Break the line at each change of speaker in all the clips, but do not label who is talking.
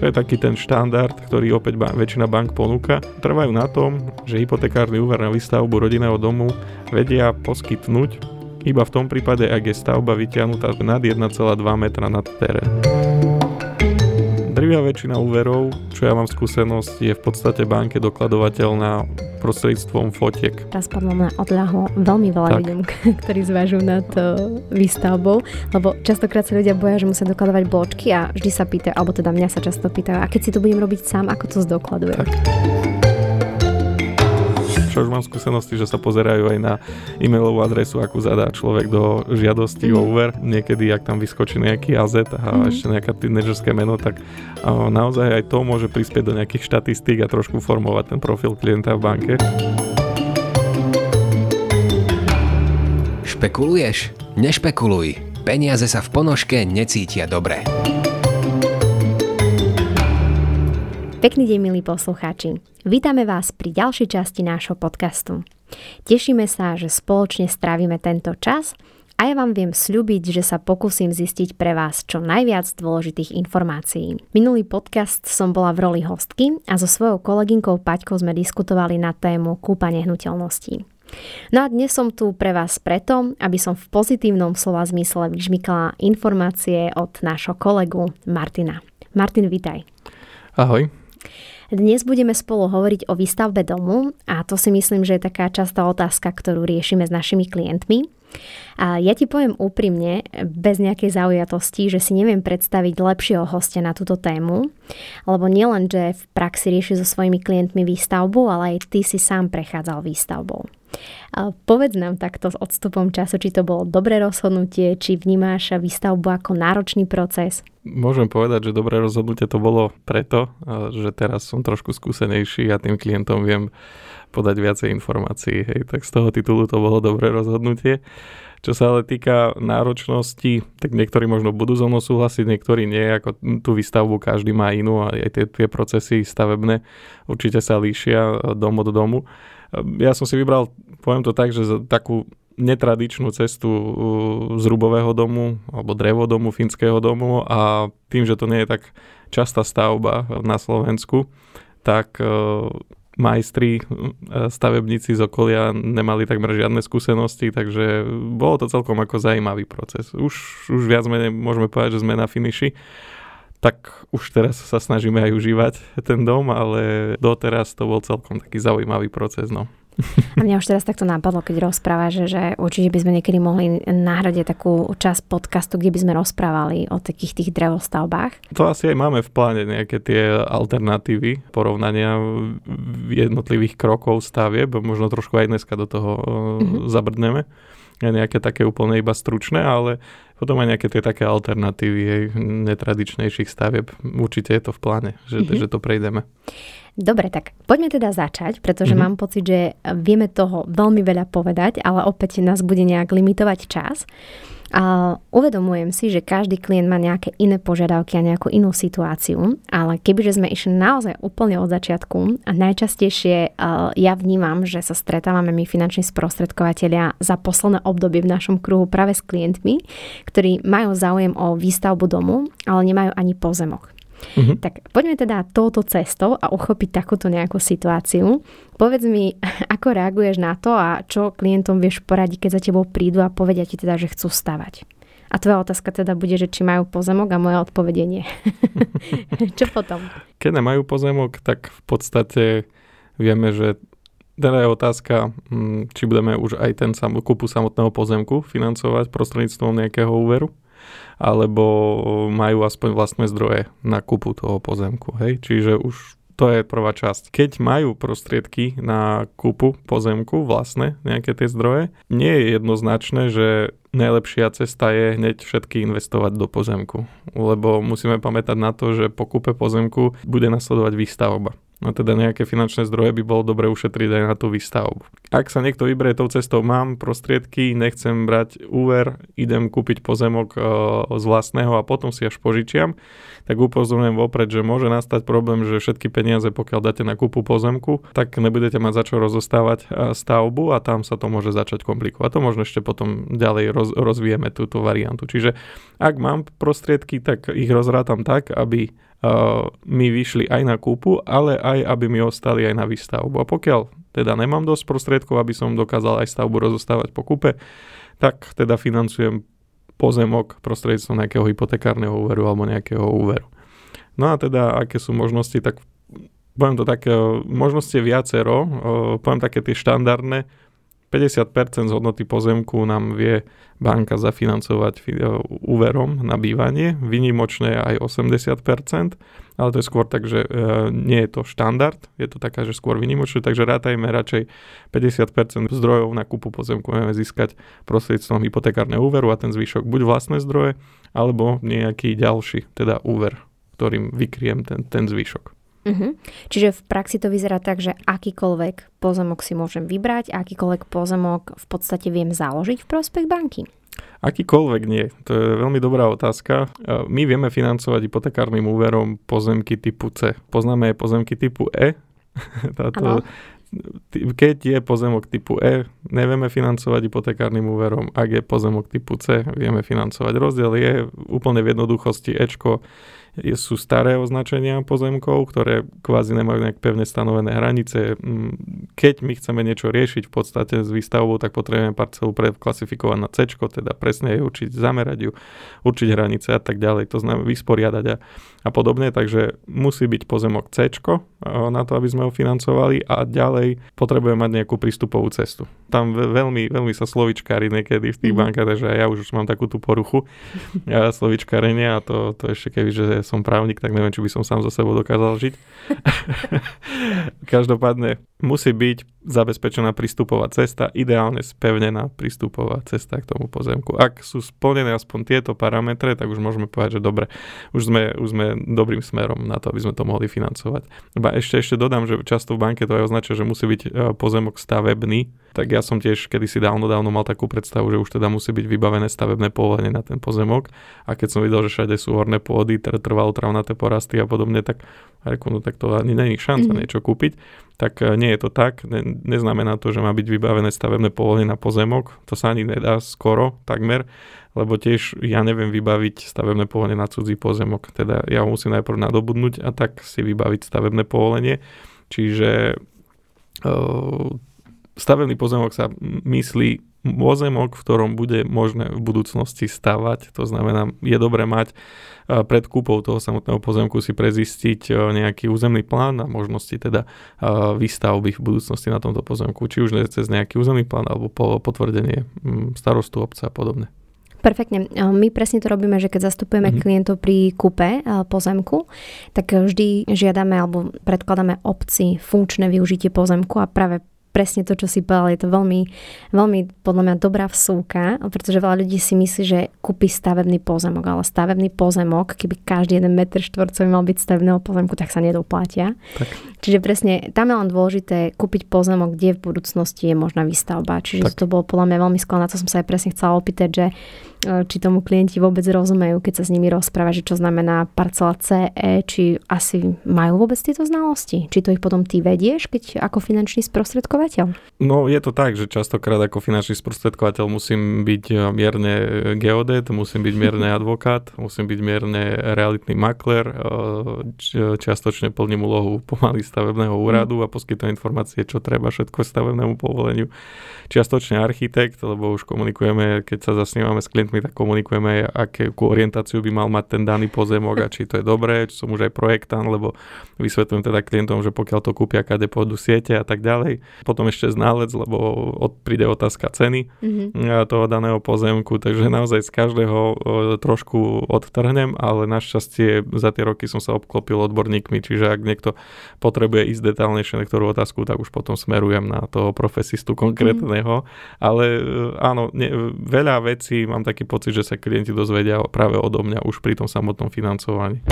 To je taký ten štandard, ktorý opäť ba- väčšina bank ponúka. Trvajú na tom, že hypotekárny úver na výstavbu rodinného domu vedia poskytnúť iba v tom prípade, ak je stavba vyťahnutá nad 1,2 metra nad terén. Drvia väčšina úverov, čo ja mám skúsenosť, je v podstate banke dokladovateľná prostredstvom fotiek.
Teraz podľa mňa odľahlo veľmi veľa
Tak.
ľuďom, ktorí zvažujú nad uh, výstavbou, lebo častokrát sa ľudia boja, že musia dokladovať bločky a vždy sa pýtajú, alebo teda mňa sa často pýtajú, a keď si to budem robiť sám, ako to zdokladujem?
Tak. Čo už mám skúsenosti, že sa pozerajú aj na e-mailovú adresu, akú zadá človek do žiadosti
Mhm.
o úver. Niekedy, ak tam vyskočí nejaký AZ a
Mhm.
ešte nejaká tínedžerské meno, tak a, naozaj aj to môže prispieť do nejakých štatistík a trošku formovať ten profil klienta v banke.
Špekuluješ? Nešpekuluj. Peniaze sa v ponožke necítia dobre.
Pekný deň, milí poslucháči. Vítame vás pri ďalšej časti nášho podcastu. Tešíme sa, že spoločne strávime tento čas a ja vám viem sľubiť, že sa pokúsim zistiť pre vás čo najviac dôležitých informácií. Minulý podcast som bola v roli hostky a so svojou kolegynkou Paťkou sme diskutovali na tému kúpa nehnuteľností. No a dnes som tu pre vás preto, aby som v pozitívnom slova zmysle vyžmykala informácie od nášho kolegu Martina. Martin, vitaj.
Ahoj.
Dnes budeme spolu hovoriť o výstavbe domu a to si myslím, že je taká častá otázka, ktorú riešime s našimi klientmi. A ja ti poviem úprimne, bez nejakej zaujatosti, že si neviem predstaviť lepšieho hostia na túto tému, lebo nielen, že v praxi rieši so svojimi klientmi výstavbu, ale aj ty si sám prechádzal výstavbou. A povedz nám takto s odstupom času, či to bolo dobré rozhodnutie, či vnímáš výstavbu ako náročný proces.
Môžem povedať, že dobré rozhodnutie to bolo preto, že teraz som trošku skúsenejší a tým klientom viem podať viacej informácií. Hej. Tak z toho titulu to bolo dobré rozhodnutie. Čo sa ale týka náročnosti, tak niektorí možno budú so mnou súhlasiť, niektorí nie, ako tú výstavbu každý má inú a aj tie, tie procesy stavebné určite sa líšia dom od domu. Ja som si vybral, poviem to tak, že za takú netradičnú cestu uh, z rubového domu alebo drevodomu, fínskeho domu a tým, že to nie je tak častá stavba na Slovensku, tak uh, majstri, uh, stavebníci z okolia nemali takmer žiadne skúsenosti, takže bolo to celkom ako zaujímavý proces. Už, už viac menej môžeme povedať, že sme na finiši tak už teraz sa snažíme aj užívať ten dom, ale doteraz to bol celkom taký zaujímavý proces. No.
A mňa už teraz takto napadlo, keď rozprávaš, že, že určite by sme niekedy mohli nahradiť takú časť podcastu, kde by sme rozprávali o takých tých drevostavbách.
To asi aj máme v pláne nejaké tie alternatívy, porovnania jednotlivých krokov stavieb, možno trošku aj dneska do toho mm-hmm. zabrdneme. Nejaké také úplne iba stručné, ale potom aj nejaké tie také alternatívy hej, netradičnejších stavieb. Určite je to v pláne, že, mm-hmm. že to prejdeme.
Dobre, tak poďme teda začať, pretože mm-hmm. mám pocit, že vieme toho veľmi veľa povedať, ale opäť nás bude nejak limitovať čas. A uvedomujem si, že každý klient má nejaké iné požiadavky a nejakú inú situáciu, ale kebyže sme išli naozaj úplne od začiatku a najčastejšie uh, ja vnímam, že sa stretávame my finanční sprostredkovateľia za posledné obdobie v našom kruhu práve s klientmi, ktorí majú záujem o výstavbu domu, ale nemajú ani pozemok. Uh-huh. Tak poďme teda touto cestou a uchopiť takúto nejakú situáciu. Povedz mi, ako reaguješ na to a čo klientom vieš poradiť, keď za tebou prídu a povedia ti teda, že chcú stavať. A tvoja otázka teda bude, že či majú pozemok a moja odpovedie nie. čo potom?
Keď nemajú pozemok, tak v podstate vieme, že teda je otázka, hm, či budeme už aj ten sam, kúpu samotného pozemku financovať prostredníctvom nejakého úveru alebo majú aspoň vlastné zdroje na kúpu toho pozemku. Hej? Čiže už to je prvá časť. Keď majú prostriedky na kúpu pozemku vlastné, nejaké tie zdroje, nie je jednoznačné, že najlepšia cesta je hneď všetky investovať do pozemku. Lebo musíme pamätať na to, že po kúpe pozemku bude nasledovať výstavba. No teda nejaké finančné zdroje by bolo dobre ušetriť aj na tú výstavbu. Ak sa niekto vyberie tou cestou, mám prostriedky, nechcem brať úver, idem kúpiť pozemok e, z vlastného a potom si až požičiam, tak upozorňujem vopred, že môže nastať problém, že všetky peniaze, pokiaľ dáte na kúpu pozemku, tak nebudete mať za čo rozostávať e, stavbu a tam sa to môže začať komplikovať. To možno ešte potom ďalej roz, rozvíjeme túto variantu. Čiže ak mám prostriedky, tak ich rozrátam tak, aby uh, mi vyšli aj na kúpu, ale aby mi ostali aj na výstavbu. A pokiaľ teda nemám dosť prostriedkov, aby som dokázal aj stavbu rozostávať po kúpe, tak teda financujem pozemok prostredníctvom nejakého hypotekárneho úveru alebo nejakého úveru. No a teda, aké sú možnosti, tak poviem to tak, možnosti je viacero, poviem také tie štandardné, 50% z hodnoty pozemku nám vie banka zafinancovať úverom na bývanie, vynimočné aj 80%, ale to je skôr tak, že e, nie je to štandard, je to taká, že skôr vynimočné, takže rátajme radšej 50% zdrojov na kúpu pozemku vieme získať prostredstvom hypotekárneho úveru a ten zvyšok buď vlastné zdroje, alebo nejaký ďalší, teda úver, ktorým vykriem ten, ten zvyšok.
Uh-huh. Čiže v praxi to vyzerá tak, že akýkoľvek pozemok si môžem vybrať, akýkoľvek pozemok v podstate viem založiť v prospech banky.
Akýkoľvek nie. To je veľmi dobrá otázka. E, my vieme financovať hypotekárnym úverom pozemky typu C. Poznáme aj pozemky typu E. Táto, keď je pozemok typu E, nevieme financovať hypotekárnym úverom. Ak je pozemok typu C, vieme financovať. Rozdiel je úplne v jednoduchosti Ečko sú staré označenia pozemkov, ktoré kvázi nemajú nejak pevne stanovené hranice. Mm, keď my chceme niečo riešiť v podstate s výstavbou, tak potrebujeme parcelu preklasifikovať na C, teda presne jej určiť, zamerať ju, určiť hranice a tak ďalej. To znamená vysporiadať a, a podobne, takže musí byť pozemok C na to, aby sme ho financovali a ďalej potrebujeme mať nejakú prístupovú cestu. Tam veľmi, veľmi sa slovičkári niekedy v tých mm. bankách, takže ja už mám takú tú poruchu ja, slovičkárenia a to, to ešte keby, že som právnik, tak neviem, či by som sám za sebou dokázal žiť. Každopádne musí byť zabezpečená prístupová cesta, ideálne spevnená prístupová cesta k tomu pozemku. Ak sú splnené aspoň tieto parametre, tak už môžeme povedať, že dobre, už sme, už sme dobrým smerom na to, aby sme to mohli financovať. Ba ešte, ešte dodám, že často v banke to aj označuje, že musí byť e, pozemok stavebný, tak ja som tiež kedysi dávno, dávno mal takú predstavu, že už teda musí byť vybavené stavebné povolenie na ten pozemok a keď som videl, že všade sú horné pôdy, trvalo travnaté porasty a podobne, tak reku, no tak to ani není šanca mm-hmm. niečo kúpiť tak e, nie je to tak. Ne, neznamená to, že má byť vybavené stavebné povolenie na pozemok. To sa ani nedá skoro, takmer, lebo tiež ja neviem vybaviť stavebné povolenie na cudzí pozemok. Teda ja ho musím najprv nadobudnúť a tak si vybaviť stavebné povolenie. Čiže uh, stavebný pozemok sa myslí pozemok, v ktorom bude možné v budúcnosti stavať. To znamená, je dobré mať pred kúpou toho samotného pozemku si prezistiť nejaký územný plán a možnosti teda výstavby v budúcnosti na tomto pozemku, či už cez nejaký územný plán alebo po potvrdenie starostu obca a podobne.
Perfektne. My presne to robíme, že keď zastupujeme mm-hmm. klientov pri kúpe pozemku, tak vždy žiadame alebo predkladáme obci funkčné využitie pozemku a práve presne to, čo si povedal, je to veľmi, veľmi podľa mňa dobrá vsúka, pretože veľa ľudí si myslí, že kúpi stavebný pozemok, ale stavebný pozemok, keby každý jeden meter štvorcový mal byť stavebného pozemku, tak sa nedoplatia. Tak. Čiže presne tam je len dôležité kúpiť pozemok, kde v budúcnosti je možná výstavba. Čiže tak. to bolo podľa mňa veľmi skvelé, na to som sa aj presne chcela opýtať, že E, či tomu klienti vôbec rozumejú, keď sa s nimi rozpráva, že čo znamená parcela CE, či asi majú vôbec tieto znalosti? Či to ich potom ty vedieš, keď ako finančný sprostredkovateľ?
No je to tak, že častokrát ako finančný sprostredkovateľ musím byť e, mierne geodet, musím byť mierne advokát, musím byť mierne realitný makler, e, čiastočne plním úlohu pomaly stavebného úradu a poskytujem informácie, čo treba všetko stavebnému povoleniu. Čiastočne architekt, lebo už komunikujeme, keď sa zasnívame s klientmi, tak komunikujeme, akú orientáciu by mal mať ten daný pozemok a či to je dobré, či som už aj projektant, lebo vysvetľujem teda klientom, že pokiaľ to kúpia, kade pôjdu siete a tak ďalej. Potom ešte ználec, lebo od, príde otázka ceny mm-hmm. toho daného pozemku, takže naozaj z každého trošku odtrhnem, ale našťastie za tie roky som sa obklopil odborníkmi, čiže ak niekto potrebuje ísť detálnejšie na ktorú otázku, tak už potom smerujem na toho profesistu konkrétneho. Mm-hmm. Ale e, áno, ne, veľa vecí mám taký pocit, že sa klienti dozvedia práve odo mňa už pri tom samotnom financovaní.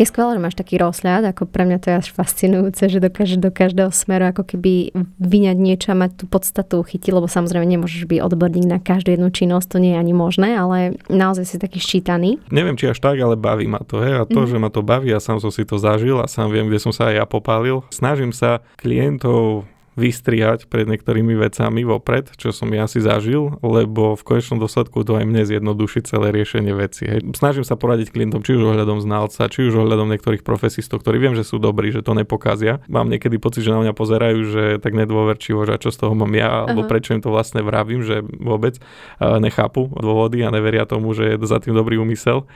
Je skvelé, že máš taký rozhľad, ako pre mňa to je až fascinujúce, že dokáže do každého smeru ako keby vyňať niečo a mať tú podstatu chytiť, lebo samozrejme nemôžeš byť odborník na každú jednu činnosť, to nie je ani možné, ale naozaj si taký ščítaný.
Neviem, či až tak, ale baví ma to. He? A to, mm. že ma to baví, a sám som si to zažil a sám viem, kde som sa aj ja popálil. Snažím sa klientov vystriať pred niektorými vecami vopred, čo som ja si zažil, lebo v konečnom dôsledku to aj mne zjednoduší celé riešenie veci. Hej. Snažím sa poradiť klientom, či už ohľadom znalca, či už ohľadom niektorých profesistov, ktorí viem, že sú dobrí, že to nepokazia. Mám niekedy pocit, že na mňa pozerajú, že tak nedôverčivo, že čo z toho mám ja, alebo uh-huh. prečo im to vlastne vravím, že vôbec nechápu dôvody a neveria tomu, že je za tým dobrý úmysel.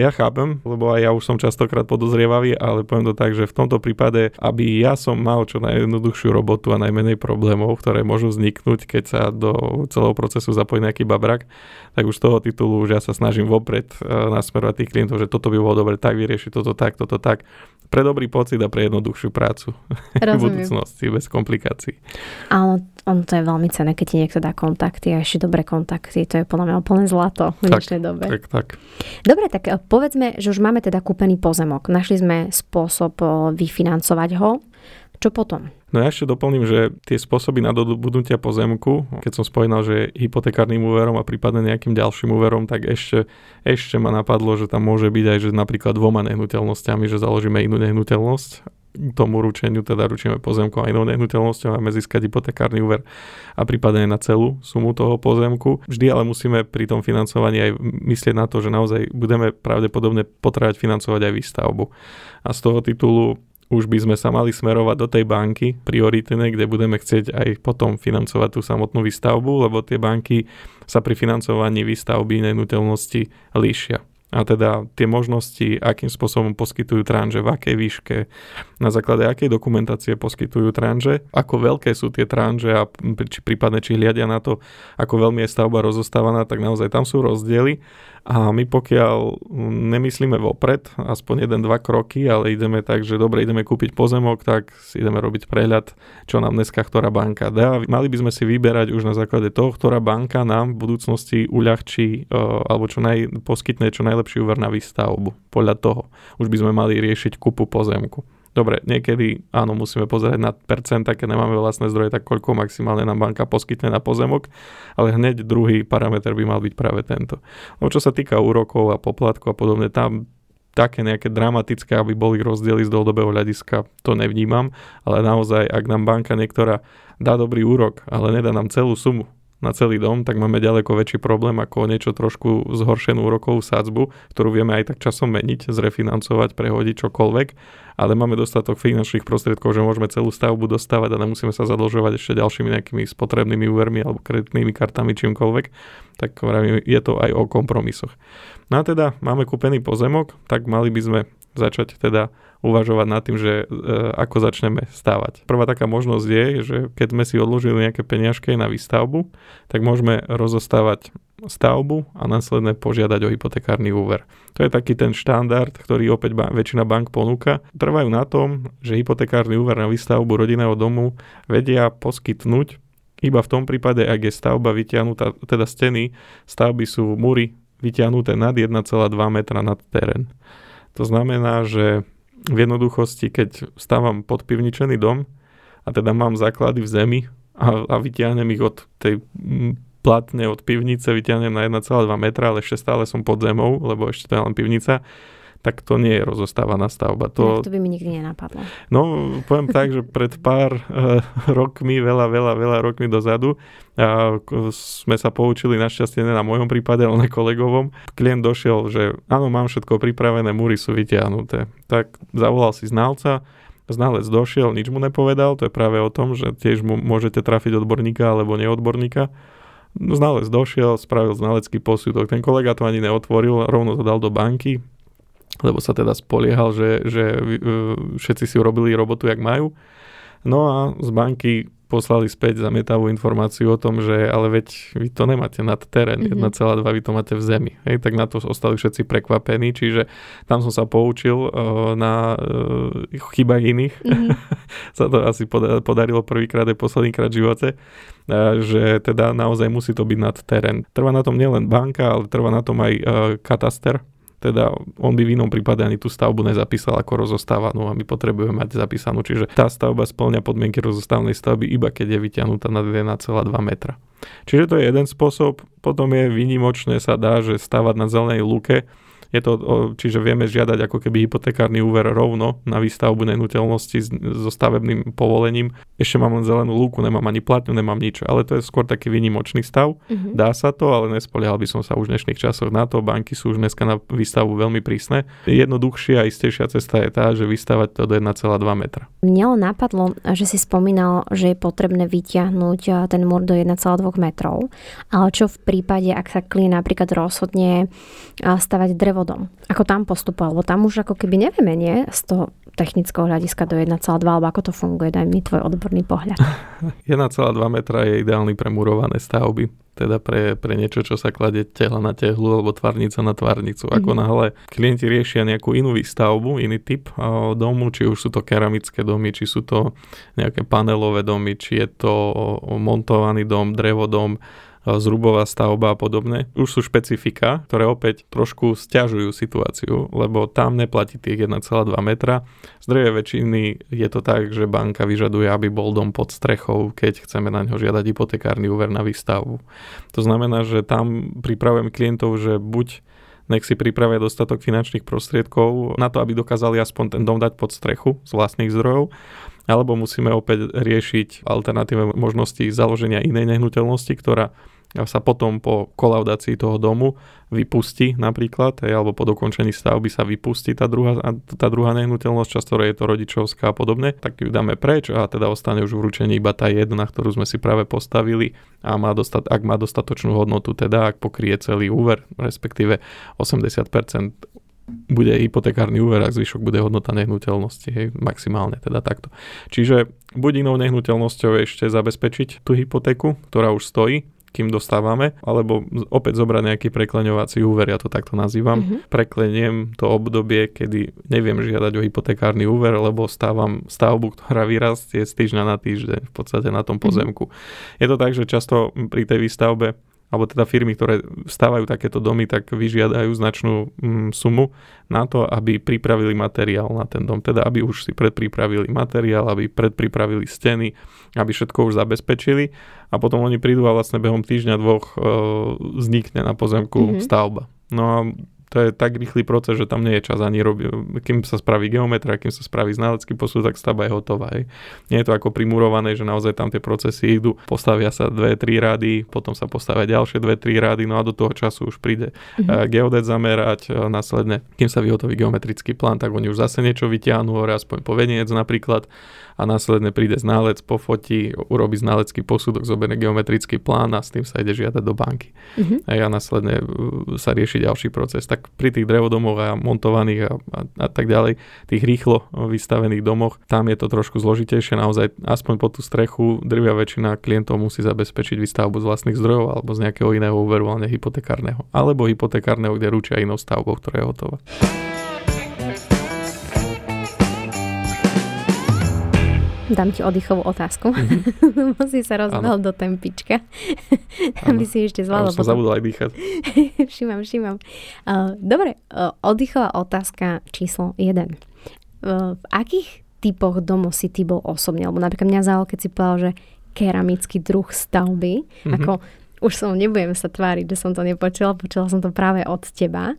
Ja chápem, lebo aj ja už som častokrát podozrievavý, ale poviem to tak, že v tomto prípade, aby ja som mal čo najjednoduchšiu robotu, robotu a najmenej problémov, ktoré môžu vzniknúť, keď sa do celého procesu zapojí nejaký babrak, tak už z toho titulu už ja sa snažím vopred e, nasmerovať tých klientov, že toto by bolo dobre tak vyriešiť, toto tak, toto tak, pre dobrý pocit a pre jednoduchšiu prácu v budúcnosti, bez komplikácií.
Áno, on to je veľmi cené, keď ti niekto dá kontakty a ešte dobré kontakty. To je podľa mňa úplne zlato v dnešnej dobe.
Tak, tak.
Dobre, tak e, povedzme, že už máme teda kúpený pozemok. Našli sme spôsob e, vyfinancovať ho. Čo potom?
No ja ešte doplním, že tie spôsoby na dobudnutia pozemku, keď som spomínal, že hypotekárnym úverom a prípadne nejakým ďalším úverom, tak ešte, ešte ma napadlo, že tam môže byť aj, že napríklad dvoma nehnuteľnosťami, že založíme inú nehnuteľnosť tomu ručeniu, teda ručíme pozemku a inou nehnuteľnosťou a získať hypotekárny úver a prípadne na celú sumu toho pozemku. Vždy ale musíme pri tom financovaní aj myslieť na to, že naozaj budeme pravdepodobne potrebovať financovať aj výstavbu. A z toho titulu už by sme sa mali smerovať do tej banky prioritnej, kde budeme chcieť aj potom financovať tú samotnú výstavbu, lebo tie banky sa pri financovaní výstavby nehnuteľnosti líšia. A teda tie možnosti, akým spôsobom poskytujú tranže, v akej výške, na základe akej dokumentácie poskytujú tranže, ako veľké sú tie tranže a či prípadne či hliadia na to, ako veľmi je stavba rozostávaná, tak naozaj tam sú rozdiely a my pokiaľ nemyslíme vopred, aspoň jeden, dva kroky, ale ideme tak, že dobre, ideme kúpiť pozemok, tak si ideme robiť prehľad, čo nám dneska ktorá banka dá. Mali by sme si vyberať už na základe toho, ktorá banka nám v budúcnosti uľahčí e, alebo čo naj, poskytne čo najlepší úver na výstavbu. Podľa toho už by sme mali riešiť kupu pozemku. Dobre, niekedy áno, musíme pozerať na percenta, keď nemáme vlastné zdroje, tak koľko maximálne nám banka poskytne na pozemok, ale hneď druhý parameter by mal byť práve tento. No čo sa týka úrokov a poplatkov a podobne, tam také nejaké dramatické, aby boli rozdiely z dlhodobého hľadiska, to nevnímam, ale naozaj, ak nám banka niektorá dá dobrý úrok, ale nedá nám celú sumu, na celý dom, tak máme ďaleko väčší problém ako niečo trošku zhoršenú úrokovú sadzbu, ktorú vieme aj tak časom meniť, zrefinancovať, prehodiť čokoľvek, ale máme dostatok finančných prostriedkov, že môžeme celú stavbu dostávať a nemusíme sa zadlžovať ešte ďalšími nejakými spotrebnými úvermi alebo kreditnými kartami, čímkoľvek, tak je to aj o kompromisoch. No a teda máme kúpený pozemok, tak mali by sme začať teda uvažovať nad tým, že e, ako začneme stávať. Prvá taká možnosť je, že keď sme si odložili nejaké peniažky na výstavbu, tak môžeme rozostávať stavbu a následne požiadať o hypotekárny úver. To je taký ten štandard, ktorý opäť ba- väčšina bank ponúka. Trvajú na tom, že hypotekárny úver na výstavbu rodinného domu vedia poskytnúť iba v tom prípade, ak je stavba vytiahnutá, teda steny stavby sú múry vytiahnuté nad 1,2 metra nad terén. To znamená, že v jednoduchosti, keď stávam podpivničený dom a teda mám základy v zemi a, a vyťahnem ich od tej platne od pivnice, vyťahnem na 1,2 metra, ale ešte stále som pod zemou, lebo ešte to je len pivnica, tak to nie je rozostávaná stavba.
To, to by mi nikdy nenapadlo.
No, poviem tak, že pred pár uh, rokmi, veľa, veľa, veľa rokmi dozadu, uh, sme sa poučili našťastie ne na mojom prípade, ale na kolegovom. Klient došiel, že áno, mám všetko pripravené, múry sú vytiahnuté. Tak zavolal si znalca, znalec došiel, nič mu nepovedal, to je práve o tom, že tiež mu môžete trafiť odborníka alebo neodborníka. Znalec došiel, spravil znalecký posudok. Ten kolega to ani neotvoril, rovno to dal do banky, lebo sa teda spoliehal, že, že e, všetci si urobili robotu, jak majú. No a z banky poslali späť zamietavú informáciu o tom, že ale veď vy to nemáte nad terén, mm-hmm. 1,2 vy to máte v zemi. Hej, tak na to ostali všetci prekvapení, čiže tam som sa poučil uh, na uh, chybách iných. Mm-hmm. sa to asi podarilo prvýkrát aj poslednýkrát v živote, uh, že teda naozaj musí to byť nad terén. Trvá na tom nielen banka, ale trvá na tom aj uh, kataster, teda on by v inom prípade ani tú stavbu nezapísal ako rozostávanú a my potrebujeme mať zapísanú. Čiže tá stavba splňa podmienky rozostávnej stavby iba keď je vyťahnutá nad 1,2 metra. Čiže to je jeden spôsob. Potom je výnimočné sa dá, že stavať na zelenej lúke, je to, čiže vieme žiadať ako keby hypotekárny úver rovno na výstavbu nehnuteľnosti so stavebným povolením. Ešte mám len zelenú lúku, nemám ani platňu, nemám nič, ale to je skôr taký výnimočný stav. Mm-hmm. Dá sa to, ale nespoliehal by som sa už v dnešných časoch na to. Banky sú už dneska na výstavbu veľmi prísne. Jednoduchšia a istejšia cesta je tá, že vystavať to do 1,2 metra.
Mne len napadlo, že si spomínal, že je potrebné vyťahnuť ten múr do 1,2 metrov, ale čo v prípade, ak sa klient napríklad rozhodne stavať drevo dom. Ako tam postupoval, lebo tam už ako keby nevieme, nie? Z toho technického hľadiska do 1,2, alebo ako to funguje? Daj mi tvoj odborný pohľad.
1,2 metra je ideálny pre murované stavby teda pre, pre niečo, čo sa kladie tehla na tehlu alebo tvarnica na tvarnicu. Ako mm-hmm. náhle klienti riešia nejakú inú výstavbu, iný typ domu, či už sú to keramické domy, či sú to nejaké panelové domy, či je to montovaný dom, drevodom, zrubová stavba a podobne, už sú špecifika, ktoré opäť trošku stiažujú situáciu, lebo tam neplatí tých 1,2 metra. Z drevej väčšiny je to tak, že banka vyžaduje, aby bol dom pod strechou, keď chceme na ňo žiadať hypotekárny úver na výstavbu. To znamená, že tam pripravujem klientov, že buď nech si pripravia dostatok finančných prostriedkov na to, aby dokázali aspoň ten dom dať pod strechu z vlastných zdrojov, alebo musíme opäť riešiť alternatívne možnosti založenia inej nehnuteľnosti, ktorá sa potom po kolaudácii toho domu vypustí napríklad, hej, alebo po dokončení stavby sa vypustí tá druhá, tá druhá nehnuteľnosť, často je to rodičovská a podobne, tak ju dáme preč a teda ostane už v ručení iba tá jedna, ktorú sme si práve postavili a má dostat, ak má dostatočnú hodnotu, teda ak pokrie celý úver, respektíve 80% bude hypotekárny úver, ak zvyšok bude hodnota nehnuteľnosti, hej, maximálne teda takto. Čiže buď inou nehnuteľnosťou ešte zabezpečiť tú hypotéku, ktorá už stojí, kým dostávame, alebo opäť zobrať nejaký prekleňovací úver, ja to takto nazývam. Mm-hmm. Prekleniem to obdobie, kedy neviem žiadať o hypotekárny úver, lebo stávam stavbu, ktorá vyrastie z týždňa na týždeň v podstate na tom mhm. pozemku. Mm-hmm. Je to tak, že často pri tej výstavbe alebo teda firmy, ktoré stávajú takéto domy, tak vyžiadajú značnú mm, sumu na to, aby pripravili materiál na ten dom. Teda aby už si predpripravili materiál, aby predpripravili steny, aby všetko už zabezpečili a potom oni prídu a vlastne behom týždňa dvoch e, vznikne na pozemku mm-hmm. stavba. No a to je tak rýchly proces, že tam nie je čas ani robiť, kým sa spraví geometria, kým sa spraví znalecký posúd, tak stavba je hotová. Hej. Nie je to ako primurované, že naozaj tam tie procesy idú, postavia sa dve, tri rady, potom sa postavia ďalšie dve, tri rady, no a do toho času už príde mm-hmm. geodet zamerať, následne, kým sa vyhotoví geometrický plán, tak oni už zase niečo vyťahnú, aspoň poveniec napríklad a následne príde ználec, pofotí, urobí ználecký posudok, zoberie geometrický plán a s tým sa ide žiadať do banky. Mm-hmm. A následne uh, sa rieši ďalší proces. Tak pri tých drevodomoch a montovaných a, a, a tak ďalej, tých rýchlo vystavených domoch, tam je to trošku zložitejšie. Naozaj aspoň po tú strechu drvia väčšina klientov musí zabezpečiť výstavbu z vlastných zdrojov alebo z nejakého iného úveru, ale hypotekárneho. Alebo hypotekárneho, kde ručia inou stavbou, ktorá je hotová.
Dám ti oddychovú otázku. Mm-hmm. Musí sa rozbehol do tempička, aby si ešte zvládol.
Ja som zabudol aj dýchať.
všimam, všimam. Uh, dobre, uh, oddychová otázka číslo 1. Uh, v akých typoch domov si ty bol osobne? Lebo napríklad mňa zaujalo, keď si povedal, že keramický druh stavby, mm-hmm. ako už som, nebudem sa tváriť, že som to nepočula, počula som to práve od teba,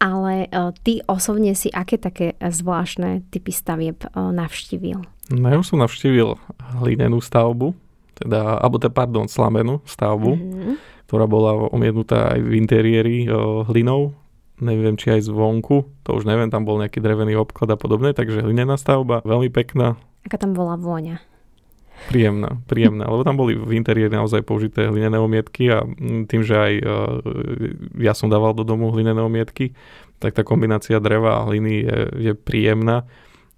ale uh, ty osobne si aké také zvláštne typy stavieb uh, navštívil?
No ja už som navštívil hlinenú stavbu, teda, alebo teda, pardon, slamenú stavbu, mm-hmm. ktorá bola omiednutá aj v interiéri o, hlinou, neviem, či aj zvonku, to už neviem, tam bol nejaký drevený obklad a podobne, takže hlinená stavba, veľmi pekná.
Aká tam bola vôňa?
Príjemná, príjemná, lebo tam boli v interiéri naozaj použité hlinené omietky a tým, že aj ja som dával do domu hlinené omietky, tak tá kombinácia dreva a hliny je, je príjemná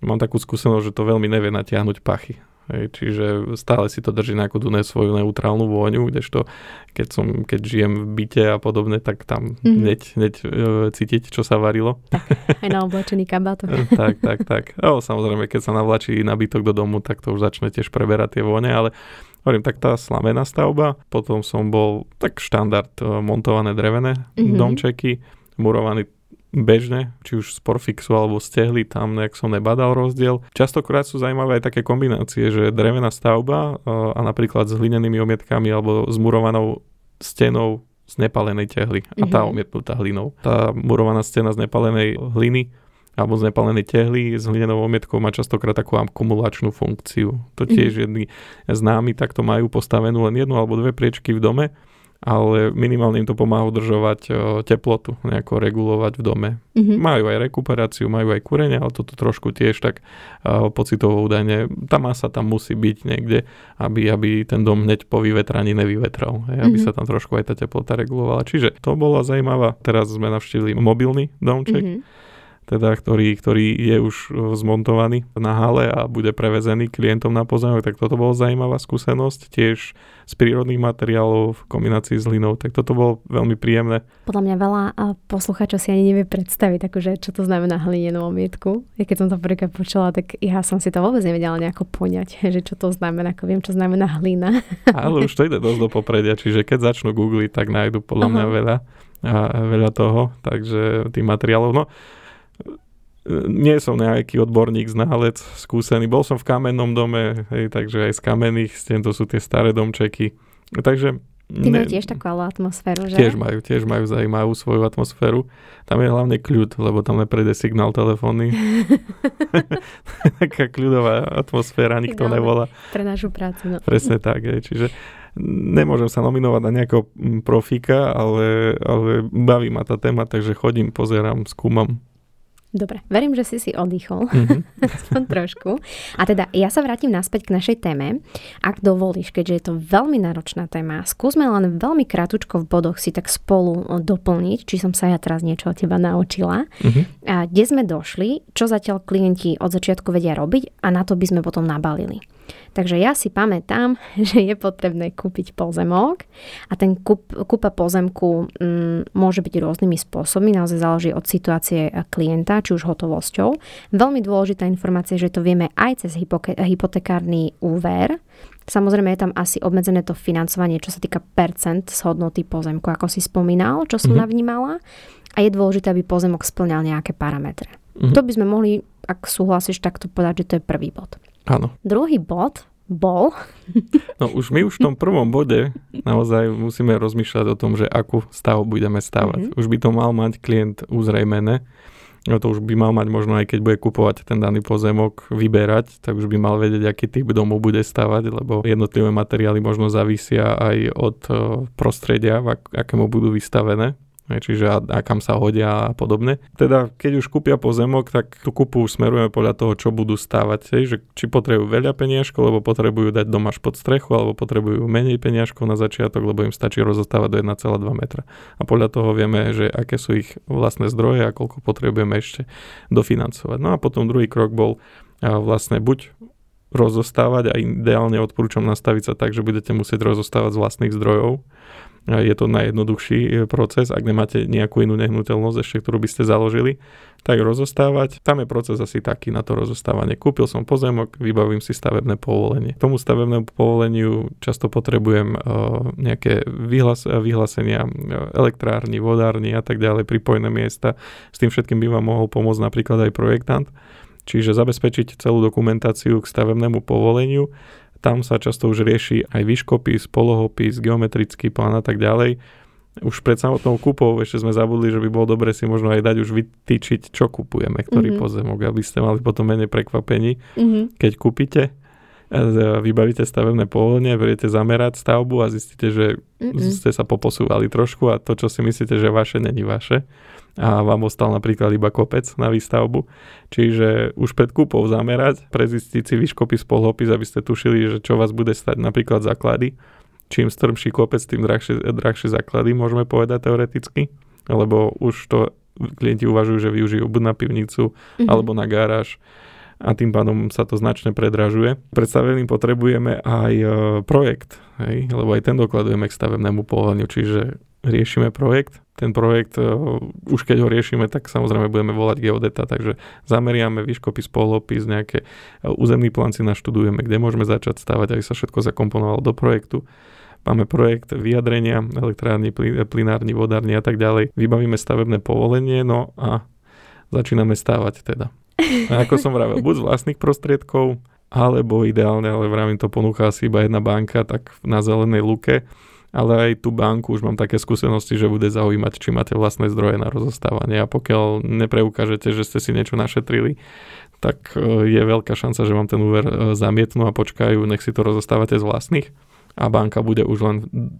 mám takú skúsenosť, že to veľmi nevie natiahnuť pachy. Hej, čiže stále si to drží nejakú tú svoju neutrálnu vôňu, kdežto keď, som, keď žijem v byte a podobne, tak tam mm-hmm. hneď, hneď e, cítiť, čo sa varilo.
Aj na oblečený kabát.
tak, tak, tak. No, samozrejme, keď sa navlačí nabytok do domu, tak to už začne tiež preberať tie vône, ale hovorím, tak tá slamená stavba, potom som bol tak štandard e, montované drevené mm-hmm. domčeky, murovaný bežne, či už z Porfixu alebo z tehly, tam nejak som nebadal rozdiel. Častokrát sú zaujímavé aj také kombinácie, že drevená stavba a napríklad s hlinenými omietkami alebo s murovanou stenou z nepalenej tehly a tá mm-hmm. omietnutá hlinou. Tá murovaná stena z nepalenej hliny alebo z nepalenej tehly s hlinenou omietkou má častokrát takú akumulačnú funkciu. To tiež mm-hmm. jedni známi takto majú postavenú len jednu alebo dve priečky v dome ale minimálne im to pomáha udržovať uh, teplotu, nejako regulovať v dome. Mm-hmm. Majú aj rekuperáciu, majú aj kúrenie, ale toto trošku tiež tak uh, pocitovo údajne. Tá masa tam musí byť niekde, aby, aby ten dom hneď po vyvetraní nevyvetral, hej, aby mm-hmm. sa tam trošku aj tá teplota regulovala. Čiže to bola zaujímavá. Teraz sme navštívili mobilný domček. Mm-hmm teda, ktorý, ktorý je už e, zmontovaný na hale a bude prevezený klientom na pozemok, tak toto bola zaujímavá skúsenosť, tiež z prírodných materiálov v kombinácii s hlinou, tak toto bolo veľmi príjemné.
Podľa mňa veľa poslucháčov si ani nevie predstaviť, akože, čo to znamená hlinenú omietku. Ja keď som to prvýkrát počula, tak ja som si to vôbec nevedela nejako poňať, že čo to znamená, ako viem, čo znamená hlina.
Ale už to ide dosť do popredia, čiže keď začnú googliť, tak nájdu podľa mňa veľa, a veľa toho, takže tých materiálov. No, nie som nejaký odborník, znalec, skúsený. Bol som v kamennom dome, hej, takže aj z kamenných stien, to sú tie staré domčeky. Takže
Ty majú tiež takú atmosféru, že?
Tiež majú, tiež majú zaujímavú svoju atmosféru. Tam je hlavne kľud, lebo tam neprejde signál telefónny. Taká kľudová atmosféra, nikto nevolá.
Pre našu prácu, no.
Presne tak, je. čiže nemôžem sa nominovať na nejakého profíka, ale, ale baví ma tá téma, takže chodím, pozerám, skúmam.
Dobre, verím, že si si oddychol. Mm-hmm. Aspoň trošku. A teda ja sa vrátim naspäť k našej téme. Ak dovolíš, keďže je to veľmi náročná téma, skúsme len veľmi krátko v bodoch si tak spolu doplniť, či som sa ja teraz niečo od teba naučila. Mm-hmm. A kde sme došli, čo zatiaľ klienti od začiatku vedia robiť a na to by sme potom nabalili. Takže ja si pamätám, že je potrebné kúpiť pozemok a ten kúp, kúpa pozemku mm, môže byť rôznymi spôsobmi, naozaj záleží od situácie klienta, či už hotovosťou. Veľmi dôležitá informácia, že to vieme aj cez hypoke- hypotekárny úver. Samozrejme je tam asi obmedzené to financovanie, čo sa týka percent z hodnoty pozemku, ako si spomínal, čo som mm-hmm. navnímala. A je dôležité, aby pozemok splňal nejaké parametre. Mm-hmm. To by sme mohli, ak súhlasíš, takto povedať, že to je prvý bod.
Áno.
Druhý bod bol.
No už my už v tom prvom bode naozaj musíme rozmýšľať o tom, že akú stavu budeme stavať. Mm-hmm. Už by to mal mať klient uzrejmené. No to už by mal mať možno aj keď bude kupovať ten daný pozemok, vyberať, tak už by mal vedieť, aký typ domu bude stavať, lebo jednotlivé materiály možno závisia aj od eh, prostredia, akému budú vystavené čiže a, a kam sa hodia a podobne. Teda keď už kúpia pozemok, tak tú kúpu už smerujeme podľa toho, čo budú stávať, hej, že či potrebujú veľa peniažkov, lebo potrebujú dať dom až pod strechu, alebo potrebujú menej peniažkov na začiatok, lebo im stačí rozostávať do 1,2 metra. A podľa toho vieme, že aké sú ich vlastné zdroje a koľko potrebujeme ešte dofinancovať. No a potom druhý krok bol vlastne buď rozostávať a ideálne odporúčam nastaviť sa tak, že budete musieť rozostávať z vlastných zdrojov, je to najjednoduchší e, proces, ak nemáte nejakú inú nehnuteľnosť ešte, ktorú by ste založili, tak rozostávať. Tam je proces asi taký na to rozostávanie. Kúpil som pozemok, vybavím si stavebné povolenie. K tomu stavebnému povoleniu často potrebujem uh, nejaké vyhlas- vyhlásenia e, elektrárny, vodárny a tak ďalej, pripojené miesta. S tým všetkým by vám mohol pomôcť napríklad aj projektant. Čiže zabezpečiť celú dokumentáciu k stavebnému povoleniu tam sa často už rieši aj výškopis, polohopis, geometrický plán a tak ďalej. Už pred samotnou kúpou ešte sme zabudli, že by bolo dobre si možno aj dať už vytýčiť, čo kupujeme, ktorý mm-hmm. pozemok, aby ste mali potom menej prekvapení, mm-hmm. keď kúpite vybavíte stavebné povolenie, beriete zamerať stavbu a zistíte, že Mm-mm. ste sa poposúvali trošku a to, čo si myslíte, že vaše, není vaše a vám ostal napríklad iba kopec na výstavbu. Čiže už pred kúpou zamerať, prezistiť si výškopis, polhopis, aby ste tušili, že čo vás bude stať napríklad základy. Čím strmší kopec, tým drahšie, drahšie základy, môžeme povedať teoreticky, lebo už to klienti uvažujú, že využijú buď na pivnicu mm-hmm. alebo na garáž a tým pádom sa to značne predražuje. Pred stavením potrebujeme aj e, projekt, hej, lebo aj ten dokladujeme k stavebnému povoleniu, čiže riešime projekt. Ten projekt, uh, už keď ho riešime, tak samozrejme budeme volať geodeta, takže zameriame výškopis, polopis, nejaké uh, územný plán si naštudujeme, kde môžeme začať stavať, aby sa všetko zakomponovalo do projektu. máme projekt vyjadrenia, elektrárny, plinárny, vodárny a tak ďalej. Vybavíme stavebné povolenie, no a začíname stávať teda. A ako som vravel, buď z vlastných prostriedkov, alebo ideálne, ale vravím to ponúka asi iba jedna banka, tak na zelenej luke, ale aj tú banku už mám také skúsenosti, že bude zaujímať, či máte vlastné zdroje na rozostávanie. A pokiaľ nepreukážete, že ste si niečo našetrili, tak e, je veľká šanca, že vám ten úver e, zamietnú a počkajú, nech si to rozostávate z vlastných a banka bude už len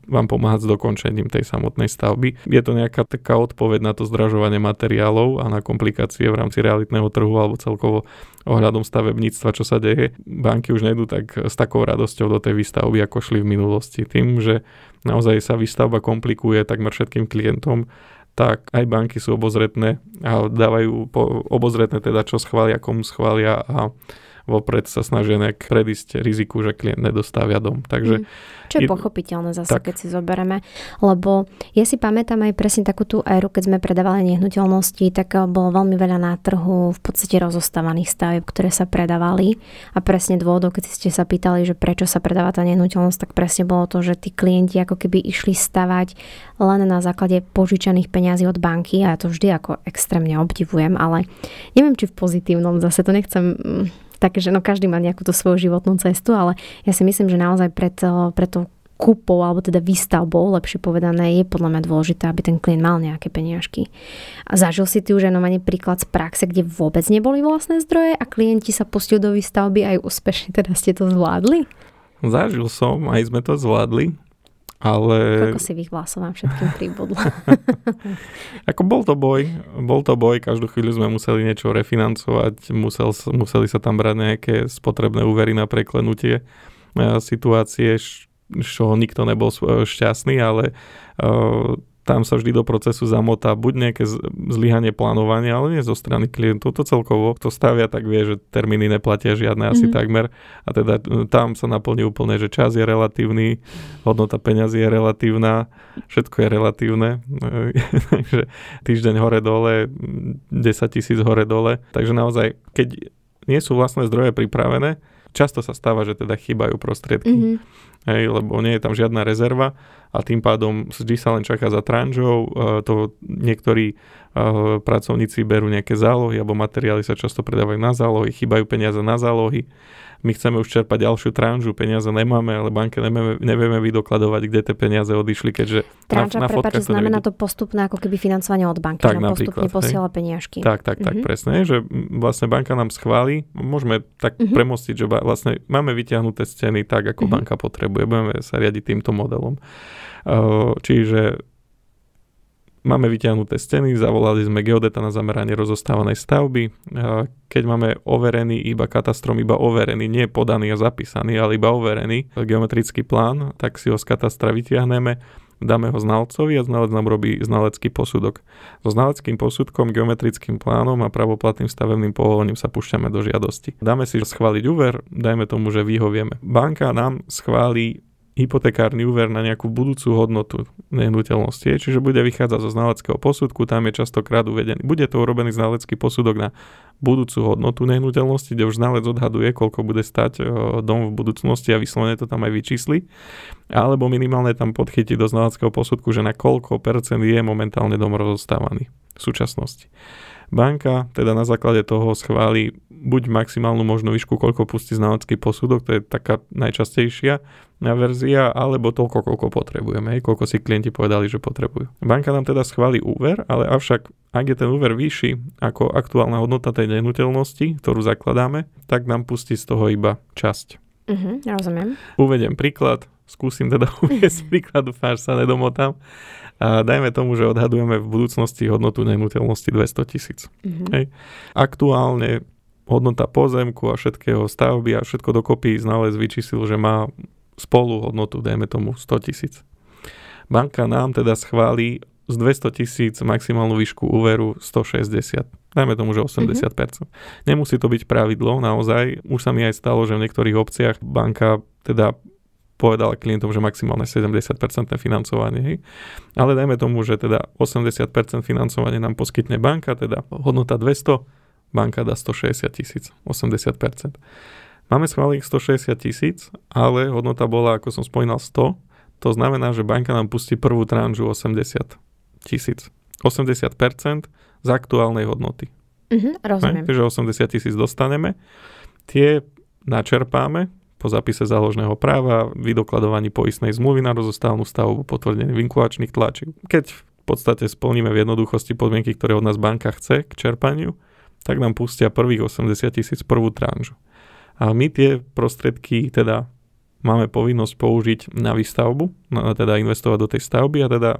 vám pomáhať s dokončením tej samotnej stavby. Je to nejaká taká odpoveď na to zdražovanie materiálov a na komplikácie v rámci realitného trhu alebo celkovo ohľadom stavebníctva, čo sa deje. Banky už nejdú tak s takou radosťou do tej výstavby, ako šli v minulosti. Tým, že naozaj sa výstavba komplikuje takmer všetkým klientom, tak aj banky sú obozretné a dávajú obozretné teda, čo schvália, komu schvália a vopred sa snažia nejak predísť riziku, že klient nedostavia dom. Takže, mm.
Čo je, pochopiteľné zase, tak. keď si zoberieme. Lebo ja si pamätám aj presne takú tú éru, keď sme predávali nehnuteľnosti, tak eh, bolo veľmi veľa na trhu v podstate rozostávaných stavieb, ktoré sa predávali. A presne dôvodov, keď ste sa pýtali, že prečo sa predáva tá nehnuteľnosť, tak presne bolo to, že tí klienti ako keby išli stavať len na základe požičaných peňazí od banky a ja to vždy ako extrémne obdivujem, ale neviem, či v pozitívnom zase to nechcem mm, také, že no každý má nejakú tú svoju životnú cestu, ale ja si myslím, že naozaj pred, pred tou kúpou alebo teda výstavbou, lepšie povedané, je podľa mňa dôležité, aby ten klient mal nejaké peniažky. A zažil si ty už aj príklad z praxe, kde vôbec neboli vlastné zdroje a klienti sa pustili do výstavby aj úspešne teda ste to zvládli?
Zažil som, aj sme to zvládli. Ale...
Koľko si vlasov vám všetkým pribudlo?
Ako bol to boj, bol to boj, každú chvíľu sme museli niečo refinancovať, musel, museli sa tam brať nejaké spotrebné úvery na preklenutie e, situácie, čo nikto nebol šťastný, ale uh, tam sa vždy do procesu zamotá buď nejaké zlyhanie plánovania, ale nie zo strany klientov. To celkovo, kto stavia, tak vie, že termíny neplatia žiadne asi mm-hmm. takmer. A teda e, tam sa naplní úplne, že čas je relatívny, hodnota peňazí je relatívna, všetko je relatívne. Takže týždeň hore-dole, 10 tisíc hore-dole. Takže naozaj, keď nie sú vlastné zdroje pripravené, často sa stáva, že teda chýbajú prostriedky. Mm-hmm. Hej, lebo nie je tam žiadna rezerva a tým pádom vždy sa len čaká za tranžou, e, to niektorí e, pracovníci berú nejaké zálohy alebo materiály sa často predávajú na zálohy, chýbajú peniaze na zálohy. My chceme už čerpať ďalšiu tranžu, peniaze nemáme, ale banke nevieme, nevieme vydokladovať, kde tie peniaze odišli, keďže
Tranža, na, na prepáč, znamená to postupné ako keby financovanie od banky, tak, že postupne posiela peniažky.
Tak, tak, tak, mm-hmm. presne, že vlastne banka nám schváli, môžeme tak mm-hmm. premostiť, že vlastne máme vyťahnuté scény tak, ako mm-hmm. banka potrebuje, budeme sa riadiť týmto modelom. Čiže máme vyťahnuté steny, zavolali sme geodeta na zameranie rozostávanej stavby. Keď máme overený iba katastrom, iba overený, nie podaný a zapísaný, ale iba overený geometrický plán, tak si ho z katastra vyťahneme, dáme ho znalcovi a znalec nám robí znalecký posudok. So znaleckým posudkom, geometrickým plánom a pravoplatným stavebným povolením sa púšťame do žiadosti. Dáme si schváliť úver, dajme tomu, že vyhovieme. Banka nám schválí hypotekárny úver na nejakú budúcu hodnotu nehnuteľnosti. Čiže bude vychádzať zo znaleckého posudku, tam je častokrát uvedený. Bude to urobený znalecký posudok na budúcu hodnotu nehnuteľnosti, kde už znalec odhaduje, koľko bude stať e, dom v budúcnosti a vyslovene to tam aj vyčísli. Alebo minimálne tam podchytí do znaleckého posudku, že na koľko percent je momentálne dom rozostávaný v súčasnosti. Banka teda na základe toho schváli buď maximálnu možnú výšku, koľko pustí znalecký posudok, to je taká najčastejšia verzia, alebo toľko, koľko potrebujeme, hej, koľko si klienti povedali, že potrebujú. Banka nám teda schváli úver, ale avšak ak je ten úver vyšší ako aktuálna hodnota tej nehnuteľnosti, ktorú zakladáme, tak nám pustí z toho iba časť.
Mhm, rozumiem.
Uvediem príklad, skúsim teda uvieť príklad, dúfam, že sa nedomotám. A dajme tomu, že odhadujeme v budúcnosti hodnotu nehnuteľnosti 200 tisíc. Mm-hmm. Aktuálne hodnota pozemku a všetkého stavby a všetko dokopy znalec vyčísil, že má spolu hodnotu, dajme tomu 100 tisíc. Banka nám teda schváli z 200 tisíc maximálnu výšku úveru 160. Dajme tomu, že 80%. Mm-hmm. Nemusí to byť pravidlo, naozaj. Už sa mi aj stalo, že v niektorých obciach banka teda povedala klientom, že maximálne 70% financovanie. Hej. Ale dajme tomu, že teda 80% financovanie nám poskytne banka, teda hodnota 200, banka dá 160 tisíc, 80%. Máme schválených 160 tisíc, ale hodnota bola, ako som spomínal, 100. To znamená, že banka nám pustí prvú tranžu 80 tisíc. 80% z aktuálnej hodnoty.
Uh-huh, rozumiem.
Takže 80 tisíc dostaneme. Tie načerpáme po zápise záložného práva, vydokladovaní poistnej zmluvy na rozostávnu stavbu, potvrdenie vinkulačných tlačí. Keď v podstate splníme v jednoduchosti podmienky, ktoré od nás banka chce k čerpaniu, tak nám pustia prvých 80 tisíc prvú tranžu. A my tie prostriedky teda máme povinnosť použiť na výstavbu, teda investovať do tej stavby a teda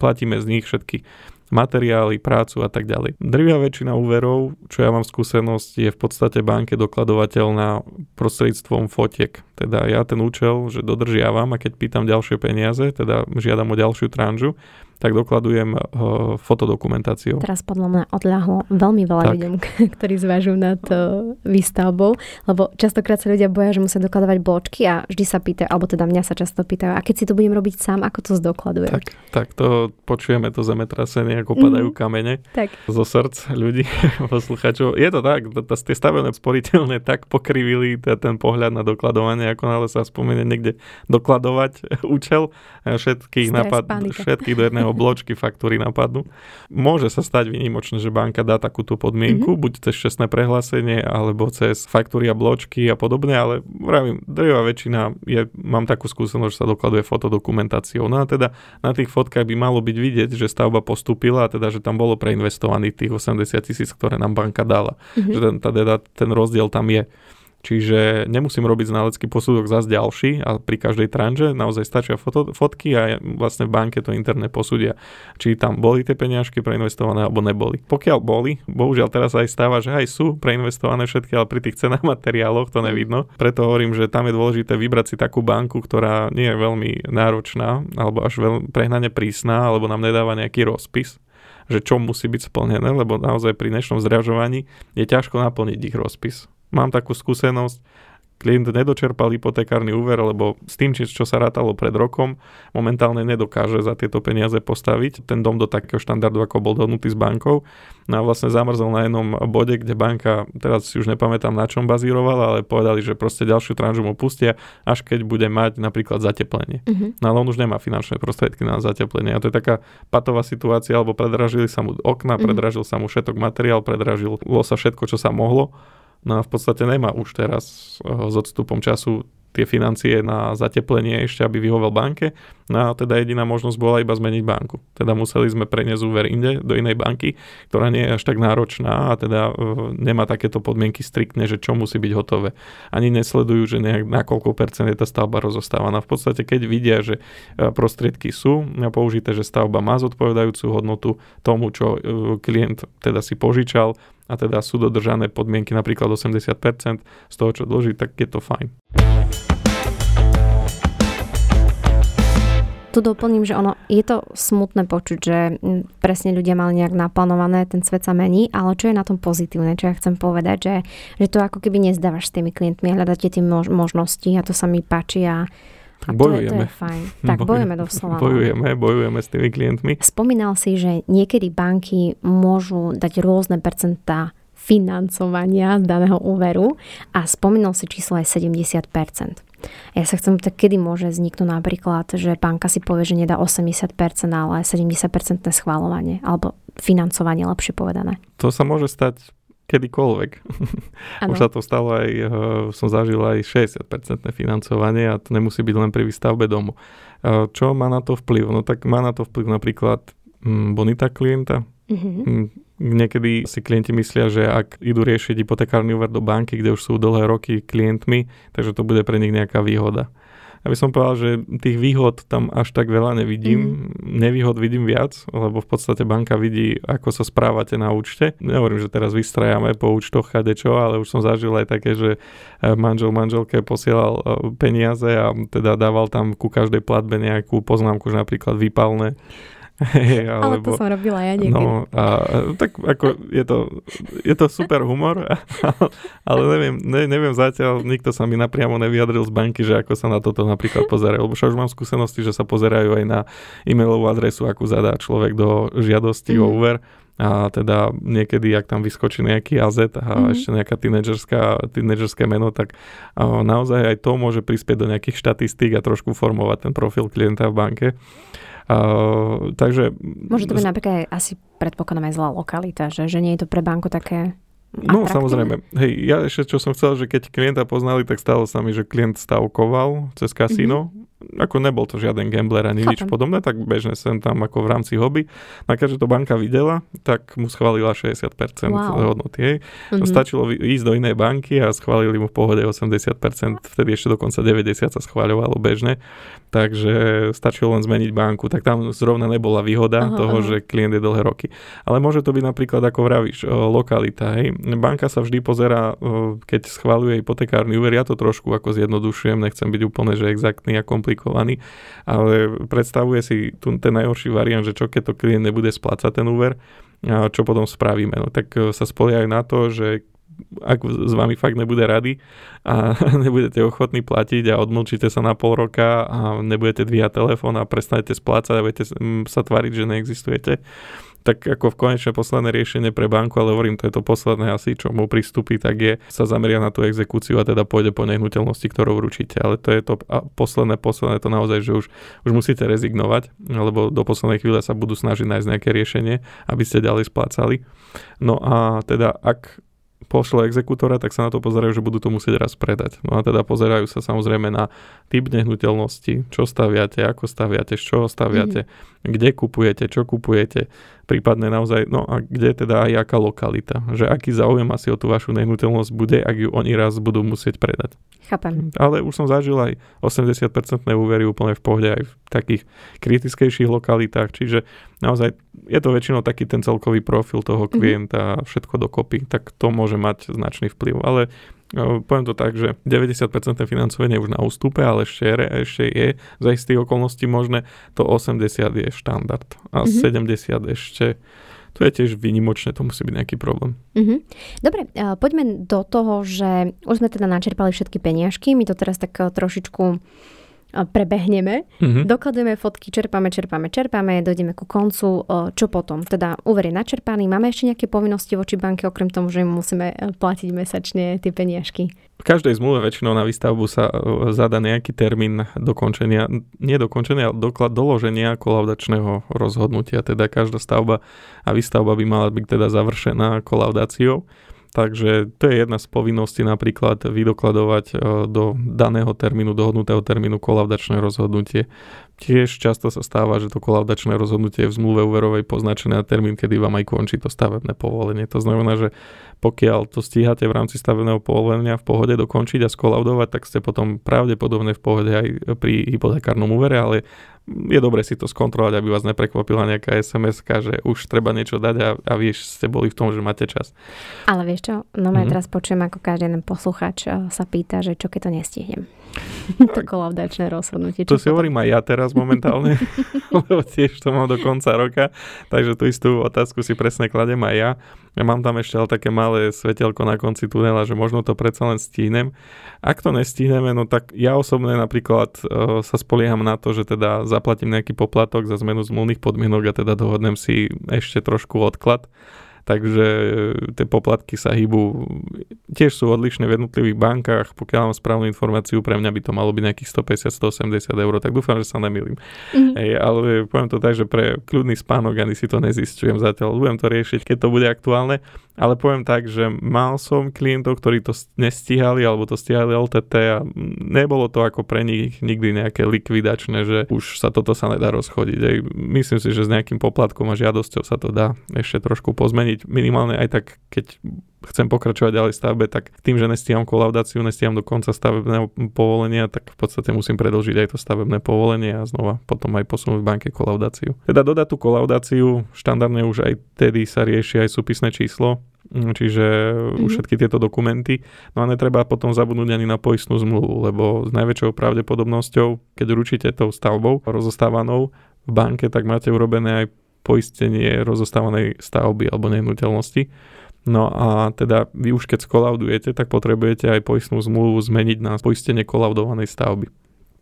platíme z nich všetky materiály, prácu a tak ďalej. Drvia väčšina úverov, čo ja mám skúsenosť, je v podstate banke dokladovateľná prostredstvom fotiek. Teda ja ten účel, že dodržiavam a keď pýtam ďalšie peniaze, teda žiadam o ďalšiu tranžu, tak dokladujem uh, fotodokumentáciou.
Teraz podľa mňa odľahlo veľmi veľa tak. ľuďom, ktorí zvažujú nad uh, výstavbou, lebo častokrát sa ľudia boja, že musia dokladovať bločky a vždy sa pýtajú, alebo teda mňa sa často pýtajú, a keď si to budem robiť sám, ako to zdokladujem?
Tak, tak to počujeme to zemetrasenie, ako padajú mm-hmm. kamene tak. zo srdc ľudí, posluchačov. Je to tak, tie stavebné sporiteľne tak pokrivili ten pohľad na dokladovanie, ako nále sa spomenie niekde dokladovať účel, všetkých, napad, všetkých do jedného jedného bločky faktúry napadnú. Môže sa stať výnimočne, že banka dá takúto podmienku, mm-hmm. buď cez čestné prehlásenie, alebo cez faktúry a bločky a podobne, ale vravím, drvá väčšina je, mám takú skúsenosť, že sa dokladuje fotodokumentáciou. No a teda na tých fotkách by malo byť vidieť, že stavba postúpila a teda, že tam bolo preinvestovaných tých 80 tisíc, ktoré nám banka dala. Mm-hmm. Že ten, teda, ten rozdiel tam je. Čiže nemusím robiť znalecký posudok zase ďalší a pri každej tranže naozaj stačia foto, fotky a vlastne v banke to internet posúdia, či tam boli tie peniažky preinvestované alebo neboli. Pokiaľ boli, bohužiaľ teraz aj stáva, že aj sú preinvestované všetky, ale pri tých cenách materiáloch to nevidno. Preto hovorím, že tam je dôležité vybrať si takú banku, ktorá nie je veľmi náročná alebo až veľmi prehnane prísna alebo nám nedáva nejaký rozpis že čo musí byť splnené, lebo naozaj pri dnešnom zdražovaní je ťažko naplniť ich rozpis. Mám takú skúsenosť, klient nedočerpal hypotekárny úver, lebo s tým, čo sa rátalo pred rokom, momentálne nedokáže za tieto peniaze postaviť ten dom do takého štandardu, ako bol dohnutý s bankou. No a vlastne zamrzol na jednom bode, kde banka, teraz si už nepamätám na čom bazírovala, ale povedali, že proste ďalšiu tranžu mu pustia, až keď bude mať napríklad zateplenie. Uh-huh. No ale on už nemá finančné prostriedky na zateplenie. A to je taká patová situácia, alebo predražili sa mu okna, uh-huh. predražil sa mu všetok materiál, predražilo sa všetko, čo sa mohlo No a v podstate nemá už teraz eh, s odstupom času tie financie na zateplenie ešte, aby vyhovel banke. No a teda jediná možnosť bola iba zmeniť banku. Teda museli sme preniesť úver inde, do inej banky, ktorá nie je až tak náročná a teda e, nemá takéto podmienky striktne, že čo musí byť hotové. Ani nesledujú, že nejak, na koľko percent je tá stavba rozostávaná. V podstate, keď vidia, že e, prostriedky sú použité, že stavba má zodpovedajúcu hodnotu tomu, čo klient teda si požičal, a teda sú dodržané podmienky napríklad 80% z toho, čo dlží, tak je to fajn.
tu doplním, že ono je to smutné počuť, že presne ľudia mali nejak naplánované, ten svet sa mení, ale čo je na tom pozitívne, čo ja chcem povedať, že, že to ako keby nezdávaš s tými klientmi, hľadáte tie mož- možnosti a to sa mi páči a a
bojujeme.
To je, to je fajn. Tak bojujeme doslova.
No. Bojujeme, bojujeme s tými klientmi.
Spomínal si, že niekedy banky môžu dať rôzne percentá financovania daného úveru a spomínal si číslo aj 70%. Ja sa chcem tak, kedy môže vzniknúť napríklad, že banka si povie, že nedá 80%, ale 70% schváľovanie alebo financovanie, lepšie povedané.
To sa môže stať kedykoľvek. Ano. Už sa to stalo aj, uh, som zažil aj 60% financovanie a to nemusí byť len pri výstavbe domu. Uh, čo má na to vplyv? No tak má na to vplyv napríklad um, bonita klienta. Uh-huh. Niekedy si klienti myslia, že ak idú riešiť hypotekárny úver do banky, kde už sú dlhé roky klientmi, takže to bude pre nich nejaká výhoda. Ja by som povedal, že tých výhod tam až tak veľa nevidím. Mm. Nevýhod vidím viac, lebo v podstate banka vidí, ako sa správate na účte. Nehovorím, že teraz vystrajame po účtoch kadečo, ale už som zažil aj také, že eh, manžel manželke posielal eh, peniaze a teda dával tam ku každej platbe nejakú poznámku, že napríklad vypalné
Alebo, ale to som robila ja niekedy.
No, a, tak ako je to, je to super humor, ale neviem, ne, neviem zatiaľ, nikto sa mi napriamo nevyjadril z banky, že ako sa na toto napríklad pozerajú. Lebo už mám skúsenosti, že sa pozerajú aj na e-mailovú adresu, akú zadá človek do žiadosti mm. o mhm. úver a teda niekedy, ak tam vyskočí nejaký AZ a mm-hmm. ešte nejaká tínedžerské meno, tak naozaj aj to môže prispieť do nejakých štatistík a trošku formovať ten profil klienta v banke. Uh, takže...
Môže to byť napríklad aj asi predpokladám aj zlá lokalita, že, že nie je to pre banku také
No samozrejme. Hej, ja ešte čo som chcel, že keď klienta poznali, tak stalo sa mi, že klient stavkoval cez kasíno. Mm-hmm ako nebol to žiaden gambler ani Chápem. nič podobné, tak bežne sem tam ako v rámci hobby. Na keďže to banka videla, tak mu schválila 60% wow. hodnoty. Hej. Mm-hmm. Stačilo ísť do inej banky a schválili mu v pohode 80%, vtedy ešte dokonca 90% sa schváľovalo bežne, takže stačilo len zmeniť banku, tak tam zrovna nebola výhoda aha, toho, aha. že klient je dlhé roky. Ale môže to byť napríklad, ako vravíš, lokalita. Hej. Banka sa vždy pozera, keď schváluje hypotekárny úver, ja to trošku ako zjednodušujem, nechcem byť úplne, že exaktný a komplikovaný, ale predstavuje si tu ten najhorší variant, že čo keď to klient nebude splácať ten úver, a čo potom spravíme. No, tak e, sa spoliehajú na to, že ak s vami fakt nebude rady a nebudete ochotní platiť a odmlčíte sa na pol roka a nebudete dvíhať telefón a prestanete splácať a budete sa tváriť, že neexistujete, tak ako v konečné posledné riešenie pre banku, ale hovorím, to je to posledné asi, čo mu pristúpi, tak je sa zameria na tú exekúciu a teda pôjde po nehnuteľnosti, ktorú určíte. Ale to je to posledné, posledné to naozaj, že už, už musíte rezignovať, lebo do poslednej chvíle sa budú snažiť nájsť nejaké riešenie, aby ste ďalej splácali. No a teda ak pošle exekútora, tak sa na to pozerajú, že budú to musieť raz predať. No a teda pozerajú sa samozrejme na typ nehnuteľnosti, čo staviate, ako staviate, z čoho staviate, mm-hmm. kde kupujete, čo kupujete, prípadne naozaj, no a kde teda aj aká lokalita, že aký záujem asi o tú vašu nehnuteľnosť bude, ak ju oni raz budú musieť predať.
Chápem.
Ale už som zažil aj 80% úvery úplne v pohode aj v takých kritickejších lokalitách, čiže naozaj je to väčšinou taký ten celkový profil toho mhm. klienta mm-hmm. všetko dokopy, tak to môže mať značný vplyv. Ale poviem to tak, že 90% financovanie je už na ústupe, ale ešte, ešte je za istých okolností možné, to 80 je štandard a mm-hmm. 70 ešte to je tiež výnimočné, to musí byť nejaký problém.
Mm-hmm. Dobre, poďme do toho, že už sme teda načerpali všetky peniažky, my to teraz tak trošičku prebehneme, mm-hmm. dokladujeme fotky, čerpáme, čerpáme, čerpáme, dojdeme ku koncu. Čo potom? Teda úver je načerpaný, máme ešte nejaké povinnosti voči banke, okrem tomu, že musíme e, platiť mesačne tie peniažky?
V každej zmluve väčšinou na výstavbu sa e, zada nejaký termín dokončenia, nie dokončenia, ale doklad doloženia kolaudačného rozhodnutia. Teda každá stavba a výstavba by mala byť teda završená kolaudáciou. Takže to je jedna z povinností napríklad vydokladovať e, do daného termínu, dohodnutého termínu kolaudačné rozhodnutie. Tiež často sa stáva, že to kolaudačné rozhodnutie je v zmluve úverovej poznačené na termín, kedy vám aj končí to stavebné povolenie. To znamená, že pokiaľ to stíhate v rámci stavebného povolenia v pohode dokončiť a skolaudovať, tak ste potom pravdepodobne v pohode aj pri hypotekárnom úvere, ale je dobre si to skontrolovať, aby vás neprekvapila nejaká sms že už treba niečo dať a, a vieš, ste boli v tom, že máte čas.
Ale vieš čo, no mm-hmm. teraz počujem, ako každý jeden posluchač eh, sa pýta, že čo keď to nestihnem. to kolaudačné rozhodnutie.
To si hovorím aj ja teraz momentálne, lebo tiež to mám do konca roka, takže tú istú otázku si presne kladem aj ja. Ja mám tam ešte ale také malé svetelko na konci tunela, že možno to predsa len stíhnem. Ak to nestihneme, no tak ja osobne napríklad uh, sa spolieham na to, že teda zaplatím nejaký poplatok za zmenu zmluvných podmienok a teda dohodnem si ešte trošku odklad takže e, tie poplatky sa hýbu, tiež sú odlišné v jednotlivých bankách, pokiaľ mám správnu informáciu, pre mňa by to malo byť nejakých 150-180 eur, tak dúfam, že sa nemýlim. Mm-hmm. Ej, ale poviem to tak, že pre kľudný spánok ani si to nezistujem zatiaľ, budem to riešiť, keď to bude aktuálne, ale poviem tak, že mal som klientov, ktorí to nestíhali alebo to stíhali LTT a nebolo to ako pre nich nikdy nejaké likvidačné, že už sa toto sa nedá rozchodiť. Ej, myslím si, že s nejakým poplatkom a žiadosťou sa to dá ešte trošku pozmeniť. Minimálne aj tak, keď chcem pokračovať ďalej stavbe, tak tým, že nestíham kolaudáciu, nestíham do konca stavebného povolenia, tak v podstate musím predlžiť aj to stavebné povolenie a znova potom aj posunúť v banke kolaudáciu. Teda dodať tú kolaudáciu, štandardne už aj tedy sa rieši aj súpisné číslo, mm, čiže mm-hmm. všetky tieto dokumenty. No a netreba potom zabudnúť ani na poistnú zmluvu, lebo s najväčšou pravdepodobnosťou, keď ručíte tou stavbou rozostávanou v banke, tak máte urobené aj poistenie rozostávanej stavby alebo nehnuteľnosti. No a teda vy už keď skolaudujete, tak potrebujete aj poistnú zmluvu zmeniť na poistenie kolaudovanej stavby.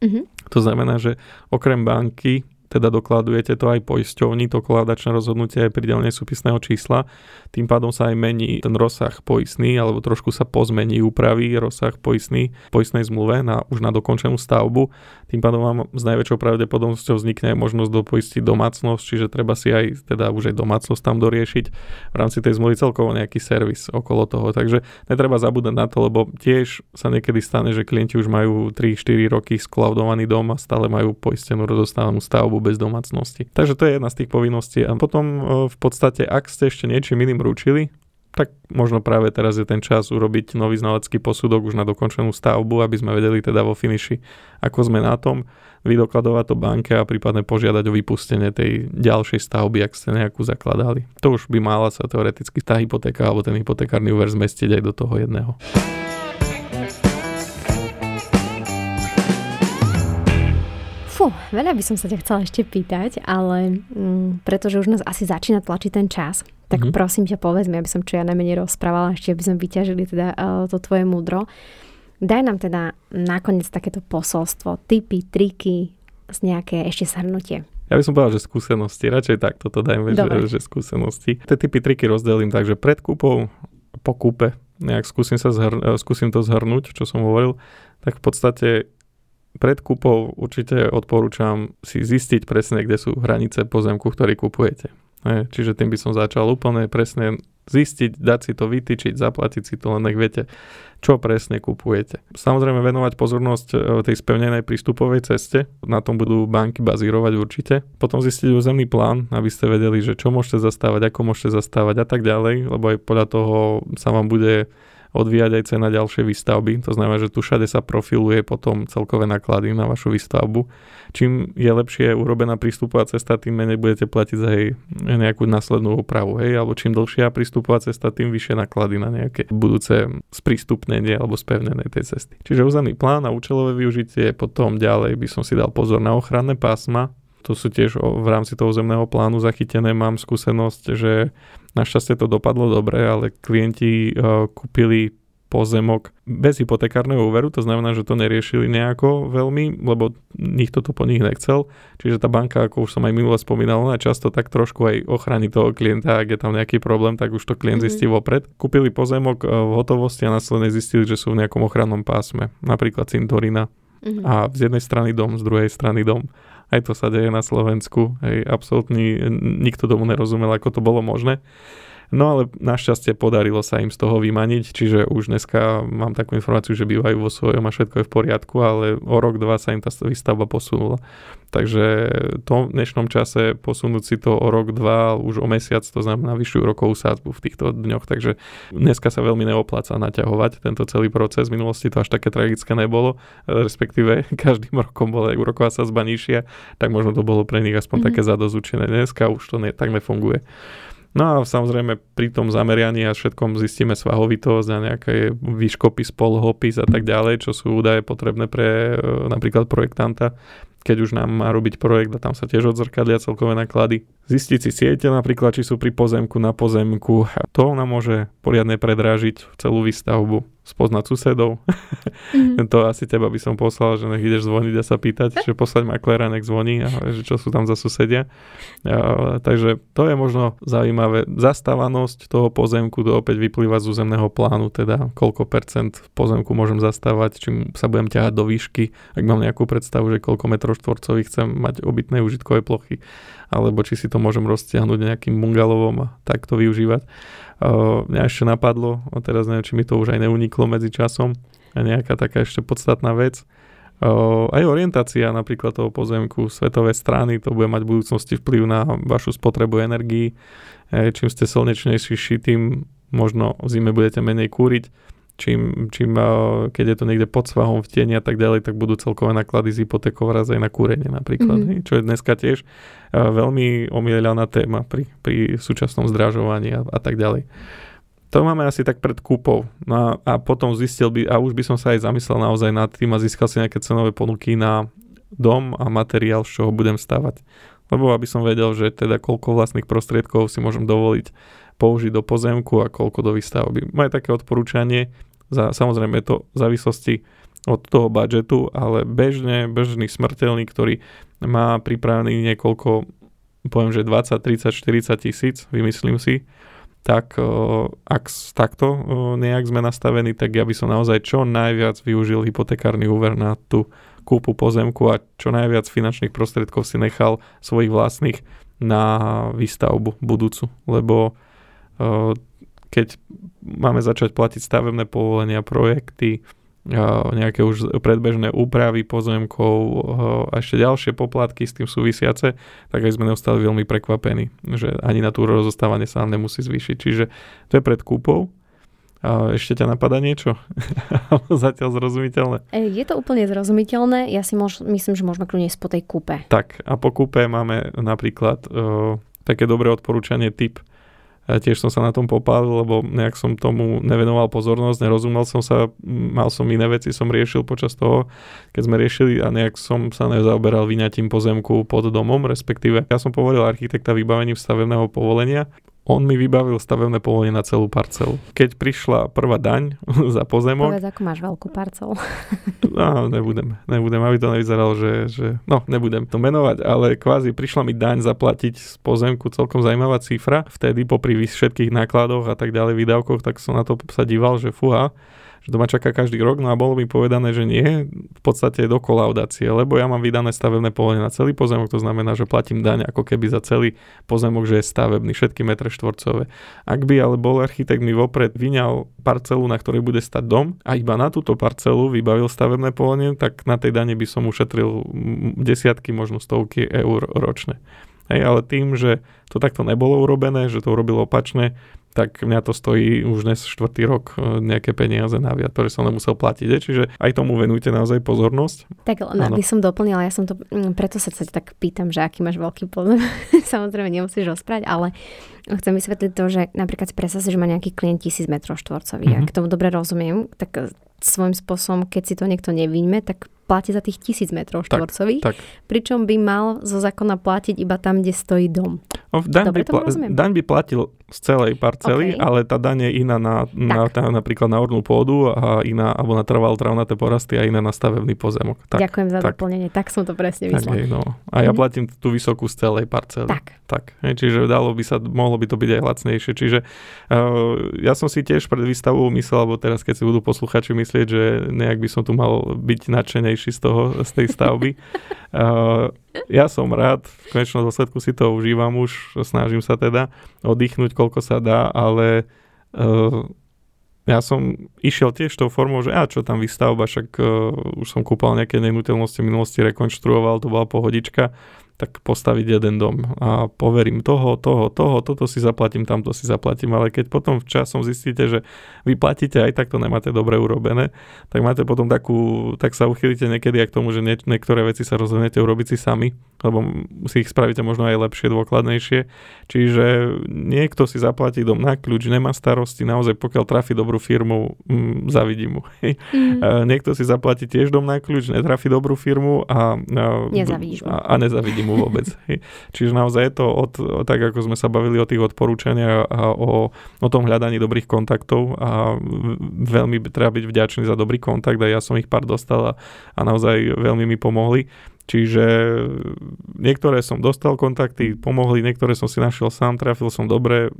Mm-hmm. To znamená, že okrem banky teda dokladujete to aj poisťovni, to koladačné rozhodnutie aj pridelenie súpisného čísla, tým pádom sa aj mení ten rozsah poistný, alebo trošku sa pozmení, upraví rozsah poistný, poistnej zmluve na, už na dokončenú stavbu, tým pádom vám s najväčšou pravdepodobnosťou vznikne možnosť dopoistiť domácnosť, čiže treba si aj teda už aj domácnosť tam doriešiť v rámci tej zmluvy celkovo nejaký servis okolo toho, takže netreba zabúdať na to, lebo tiež sa niekedy stane, že klienti už majú 3-4 roky sklaudovaný dom a stále majú poistenú rozostanú stavbu bez domácnosti. Takže to je jedna z tých povinností. A potom e, v podstate, ak ste ešte niečím iným ručili, tak možno práve teraz je ten čas urobiť nový znalecký posudok už na dokončenú stavbu, aby sme vedeli teda vo finiši, ako sme na tom, vydokladovať to banke a prípadne požiadať o vypustenie tej ďalšej stavby, ak ste nejakú zakladali. To už by mala sa teoreticky tá hypotéka alebo ten hypotekárny úver zmestiť aj do toho jedného.
Fú, veľa by som sa ťa chcela ešte pýtať, ale mm, pretože už nás asi začína tlačiť ten čas, tak mm-hmm. prosím ťa povedz mi, aby som čo ja najmenej rozprávala, ešte aby sme vyťažili teda uh, to tvoje múdro. Daj nám teda nakoniec takéto posolstvo, typy, triky, z nejaké ešte shrnutie.
Ja by som povedal, že skúsenosti, radšej tak toto dajme, že, že skúsenosti. Tie typy triky rozdelím tak, že pred kúpou, po kúpe, nejak skúsim, sa zhr- e, skúsim to zhrnúť, čo som hovoril, tak v podstate pred kúpou určite odporúčam si zistiť presne, kde sú hranice pozemku, ktorý kupujete. Čiže tým by som začal úplne presne zistiť, dať si to vytýčiť, zaplatiť si to, len nech viete, čo presne kupujete. Samozrejme venovať pozornosť e, tej spevnenej prístupovej ceste, na tom budú banky bazírovať určite. Potom zistiť územný plán, aby ste vedeli, že čo môžete zastávať, ako môžete zastávať a tak ďalej, lebo aj podľa toho sa vám bude odvíjať aj cena ďalšej výstavby. To znamená, že tu všade sa profiluje potom celkové náklady na vašu výstavbu. Čím je lepšie urobená prístupová cesta, tým menej budete platiť za jej nejakú následnú opravu. Hej? Alebo čím dlhšia prístupová cesta, tým vyššie náklady na nejaké budúce sprístupnenie alebo spevnené tej cesty. Čiže územný plán a účelové využitie, potom ďalej by som si dal pozor na ochranné pásma, to sú tiež v rámci toho zemného plánu zachytené. Mám skúsenosť, že našťastie to dopadlo dobre, ale klienti uh, kúpili pozemok bez hypotekárneho úveru, to znamená, že to neriešili nejako veľmi, lebo nikto to po nich nechcel. Čiže tá banka, ako už som aj minule spomínal, ona často tak trošku aj ochrani toho klienta, ak je tam nejaký problém, tak už to klient mm-hmm. zistí vopred. Kúpili pozemok v hotovosti a následne zistili, že sú v nejakom ochrannom pásme, napríklad cintorína. Mm-hmm. A z jednej strany dom, z druhej strany dom. Aj to sa deje na Slovensku. Hej, absolútne nikto tomu nerozumel, ako to bolo možné. No ale našťastie podarilo sa im z toho vymaniť, čiže už dneska mám takú informáciu, že bývajú vo svojom a všetko je v poriadku, ale o rok, dva sa im tá výstavba posunula. Takže to v dnešnom čase posunúť si to o rok, dva, už o mesiac, to znamená vyššiu rokovú sádzbu v týchto dňoch, takže dneska sa veľmi neopláca naťahovať tento celý proces. V minulosti to až také tragické nebolo, respektíve každým rokom bola úroková sádzba nižšia, tak možno to bolo pre nich aspoň mm-hmm. také zadozučené. Dneska už to ne, tak nefunguje. No a samozrejme pri tom zamerianí a všetkom zistíme svahovitosť a nejaké výškopis, polhopis a tak ďalej, čo sú údaje potrebné pre e, napríklad projektanta keď už nám má robiť projekt a tam sa tiež odzrkadlia celkové náklady. Zistiť si siete napríklad, či sú pri pozemku na pozemku. To nám môže poriadne predrážiť celú výstavbu spoznať susedov. Mm-hmm. to asi teba by som poslal, že nech ideš zvoniť a sa pýtať, že poslať makléra, nech zvoní a že čo sú tam za susedia. A, takže to je možno zaujímavé. Zastávanosť toho pozemku to opäť vyplýva z územného plánu, teda koľko percent pozemku môžem zastávať, čím sa budem ťahať do výšky, ak mám nejakú predstavu, že koľko metrov štvorcových chcem mať obytné užitkové plochy, alebo či si to môžem roztiahnuť nejakým bungalovom a takto využívať. Mňa ešte napadlo, a teraz neviem, či mi to už aj neuniklo medzi časom, nejaká taká ešte podstatná vec. Aj orientácia napríklad toho pozemku, svetové strany, to bude mať v budúcnosti vplyv na vašu spotrebu energii. Čím ste slnečnejší, tým možno v zime budete menej kúriť čím, čím keď je to niekde pod svahom v tieni a tak ďalej, tak budú celkové náklady z hypotékov raz aj na kúrenie napríklad, mm-hmm. čo je dneska tiež veľmi omielaná téma pri, pri súčasnom zdražovaní a, a tak ďalej. To máme asi tak pred kúpou. No a, a potom zistil by, a už by som sa aj zamyslel naozaj nad tým a získal si nejaké cenové ponuky na dom a materiál, z čoho budem stavať. Lebo aby som vedel, že teda koľko vlastných prostriedkov si môžem dovoliť použiť do pozemku a koľko do výstavby. Moje také odporúčanie, za, samozrejme to v závislosti od toho budžetu, ale bežne, bežný smrteľný, ktorý má pripravený niekoľko, poviem, že 20, 30, 40 tisíc, vymyslím si, tak ak takto nejak sme nastavení, tak ja by som naozaj čo najviac využil hypotekárny úver na tú kúpu pozemku a čo najviac finančných prostriedkov si nechal svojich vlastných na výstavbu budúcu, lebo keď máme začať platiť stavebné povolenia, projekty, nejaké už predbežné úpravy pozemkov a ešte ďalšie poplatky s tým súvisiace, tak aj sme neostali veľmi prekvapení, že ani na tú rozostávanie sa nám nemusí zvýšiť. Čiže to je pred kúpou. A ešte ťa napadá niečo? Zatiaľ zrozumiteľné?
E, je to úplne zrozumiteľné. Ja si môž, myslím, že môžeme kľudne po tej kúpe.
Tak a po kúpe máme napríklad uh, také dobré odporúčanie typ tiež som sa na tom popálil, lebo nejak som tomu nevenoval pozornosť, nerozumel som sa, mal som iné veci, som riešil počas toho, keď sme riešili a nejak som sa nezaoberal vyňatím pozemku pod domom, respektíve ja som povolil architekta vybavením stavebného povolenia on mi vybavil stavebné povolenie na celú parcelu. Keď prišla prvá daň za pozemok...
Povedz, ako máš veľkú parcelu.
No, nebudem, nebudem, aby to nevyzeralo, že, že... No, nebudem to menovať, ale kvázi prišla mi daň zaplatiť z pozemku, celkom zaujímavá cifra. Vtedy popri všetkých nákladoch a tak ďalej, výdavkoch, tak som na to sa díval, že fúha, že to ma čaká každý rok, no a bolo mi povedané, že nie, v podstate do kolaudácie, lebo ja mám vydané stavebné povolenie na celý pozemok, to znamená, že platím daň ako keby za celý pozemok, že je stavebný, všetky metre štvorcové. Ak by ale bol architekt mi vopred vyňal parcelu, na ktorej bude stať dom a iba na túto parcelu vybavil stavebné povolenie, tak na tej dane by som ušetril desiatky, možno stovky eur ročne. Hej, ale tým, že to takto nebolo urobené, že to urobilo opačne, tak mňa to stojí už dnes štvrtý rok e, nejaké peniaze naviac, ktoré som nemusel platiť. Je. Čiže aj tomu venujte naozaj pozornosť.
Tak len aby som doplnila, ja som to, mm, preto sa tak pýtam, že aký máš veľký pozor. Samozrejme nemusíš rozprávať, ale chcem vysvetliť to, že napríklad si predstav že má nejaký klient 1000 m štvorcových. Mm-hmm. Ak tomu dobre rozumiem, tak svojím spôsobom, keď si to niekto nevyjme, tak platí za tých tisíc metrov štvorcových, tak, tak. pričom by mal zo zákona platiť iba tam, kde stojí dom.
No, daň, Dobre by pla- daň by platil z celej parcely, okay. ale tá daň je iná na, na, na, napríklad na ornú pôdu a iná, alebo na trval travnaté porasty a iná na stavebný pozemok.
Tak, Ďakujem za tak. doplnenie, tak som to presne myslel.
no. A ja mm platím tú vysokú z celej parcely.
Tak.
tak hej, čiže dalo by sa, mohlo by to byť aj lacnejšie. Čiže uh, ja som si tiež pred výstavou myslel, alebo teraz keď si budú posluchači myslieť, že nejak by som tu mal byť nadšenejší z toho, z tej stavby. uh, ja som rád, v konečnom dôsledku si to užívam už, snažím sa teda oddychnúť, koľko sa dá, ale uh, ja som išiel tiež tou formou, že a čo tam vystavba, však uh, už som kúpal nejaké nehnuteľnosti v minulosti, rekonštruoval, to bola pohodička tak postaviť jeden dom a poverím toho, toho, toho, toto si zaplatím, tamto si zaplatím, ale keď potom časom zistíte, že vy platíte aj tak to nemáte dobre urobené, tak máte potom takú, tak sa uchylíte niekedy aj k tomu, že nie, niektoré veci sa rozhodnete urobiť si sami, lebo si ich spravíte možno aj lepšie, dôkladnejšie. Čiže niekto si zaplatí dom na kľúč, nemá starosti, naozaj pokiaľ trafi dobrú firmu, mm, zavidím mu. Mm. Niekto si zaplatí tiež dom na kľúč, netrafi dobrú firmu a, a, a, a nezavidí mu vôbec. Čiže naozaj je to od, tak, ako sme sa bavili o tých odporúčaniach a o, o tom hľadaní dobrých kontaktov a veľmi treba byť vďačný za dobrý kontakt a ja som ich pár dostal a, a naozaj veľmi mi pomohli. Čiže niektoré som dostal kontakty, pomohli, niektoré som si našiel sám, trafil som dobre,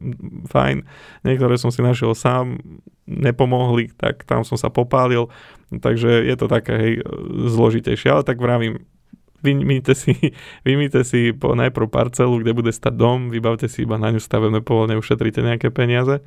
fajn, niektoré som si našiel sám, nepomohli, tak tam som sa popálil, takže je to také hej, zložitejšie, ale tak vravím, vymýte si, vymýte si po najprv parcelu, kde bude stať dom, vybavte si iba na ňu stavebné povolenie, ušetríte nejaké peniaze.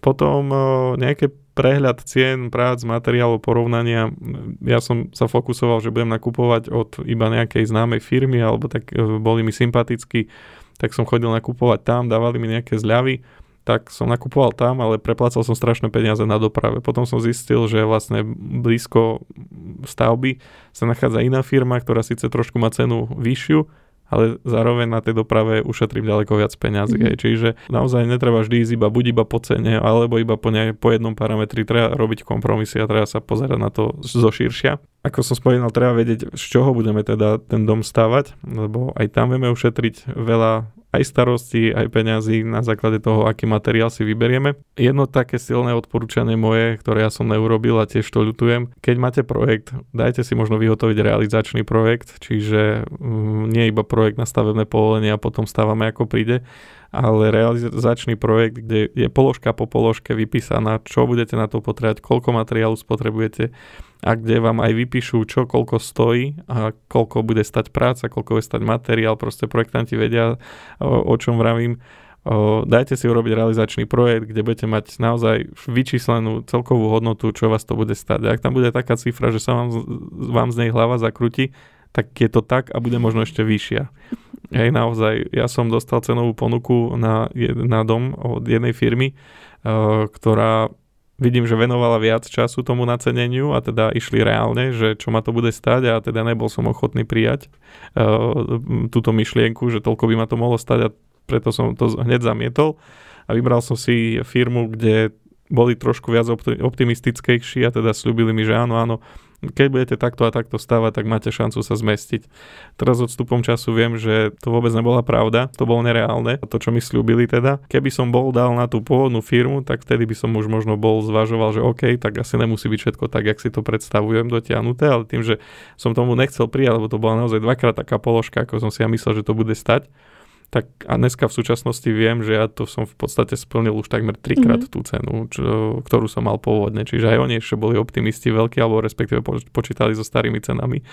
Potom nejaké prehľad cien, prác, materiálov, porovnania. Ja som sa fokusoval, že budem nakupovať od iba nejakej známej firmy, alebo tak e, boli mi sympatickí, tak som chodil nakupovať tam, dávali mi nejaké zľavy tak som nakupoval tam, ale preplácal som strašné peniaze na doprave. Potom som zistil, že vlastne blízko stavby sa nachádza iná firma, ktorá síce trošku má cenu vyššiu, ale zároveň na tej doprave ušetrím ďaleko viac peňazí. Mm. Čiže naozaj netreba vždy ísť iba buď iba po cene, alebo iba po, ne, po jednom parametri. Treba robiť kompromisy a treba sa pozerať na to zo širšia. Ako som spomínal, treba vedieť, z čoho budeme teda ten dom stavať, lebo aj tam vieme ušetriť veľa aj starosti, aj peňazí na základe toho, aký materiál si vyberieme. Jedno také silné odporúčanie moje, ktoré ja som neurobil a tiež to ľutujem, keď máte projekt, dajte si možno vyhotoviť realizačný projekt, čiže mm, nie iba projekt na stavebné povolenie a potom stávame ako príde, ale realizačný projekt, kde je položka po položke vypísaná, čo budete na to potrebovať, koľko materiálu spotrebujete a kde vám aj vypíšu, čo koľko stojí a koľko bude stať práca, koľko bude stať materiál, proste projektanti vedia, o, čom vravím. Dajte si urobiť realizačný projekt, kde budete mať naozaj vyčíslenú celkovú hodnotu, čo vás to bude stať. Ak tam bude taká cifra, že sa vám, vám z nej hlava zakrúti, tak je to tak a bude možno ešte vyššia. Hej, naozaj, ja som dostal cenovú ponuku na, na dom od jednej firmy, uh, ktorá vidím, že venovala viac času tomu naceneniu a teda išli reálne, že čo ma to bude stať a teda nebol som ochotný prijať uh, túto myšlienku, že toľko by ma to mohlo stať a preto som to hneď zamietol a vybral som si firmu, kde boli trošku viac optimistickejší a teda slúbili mi, že áno, áno, keď budete takto a takto stavať, tak máte šancu sa zmestiť. Teraz odstupom času viem, že to vôbec nebola pravda, to bolo nereálne, to čo mi slúbili teda. Keby som bol dal na tú pôvodnú firmu, tak vtedy by som už možno bol zvažoval, že OK, tak asi nemusí byť všetko tak, jak si to predstavujem dotiahnuté, ale tým, že som tomu nechcel prijať, lebo to bola naozaj dvakrát taká položka, ako som si ja myslel, že to bude stať, tak a dneska v súčasnosti viem, že ja to som v podstate splnil už takmer trikrát mm-hmm. tú cenu, čo, ktorú som mal pôvodne. Čiže aj oni ešte boli optimisti veľkí, alebo respektíve počítali so starými cenami.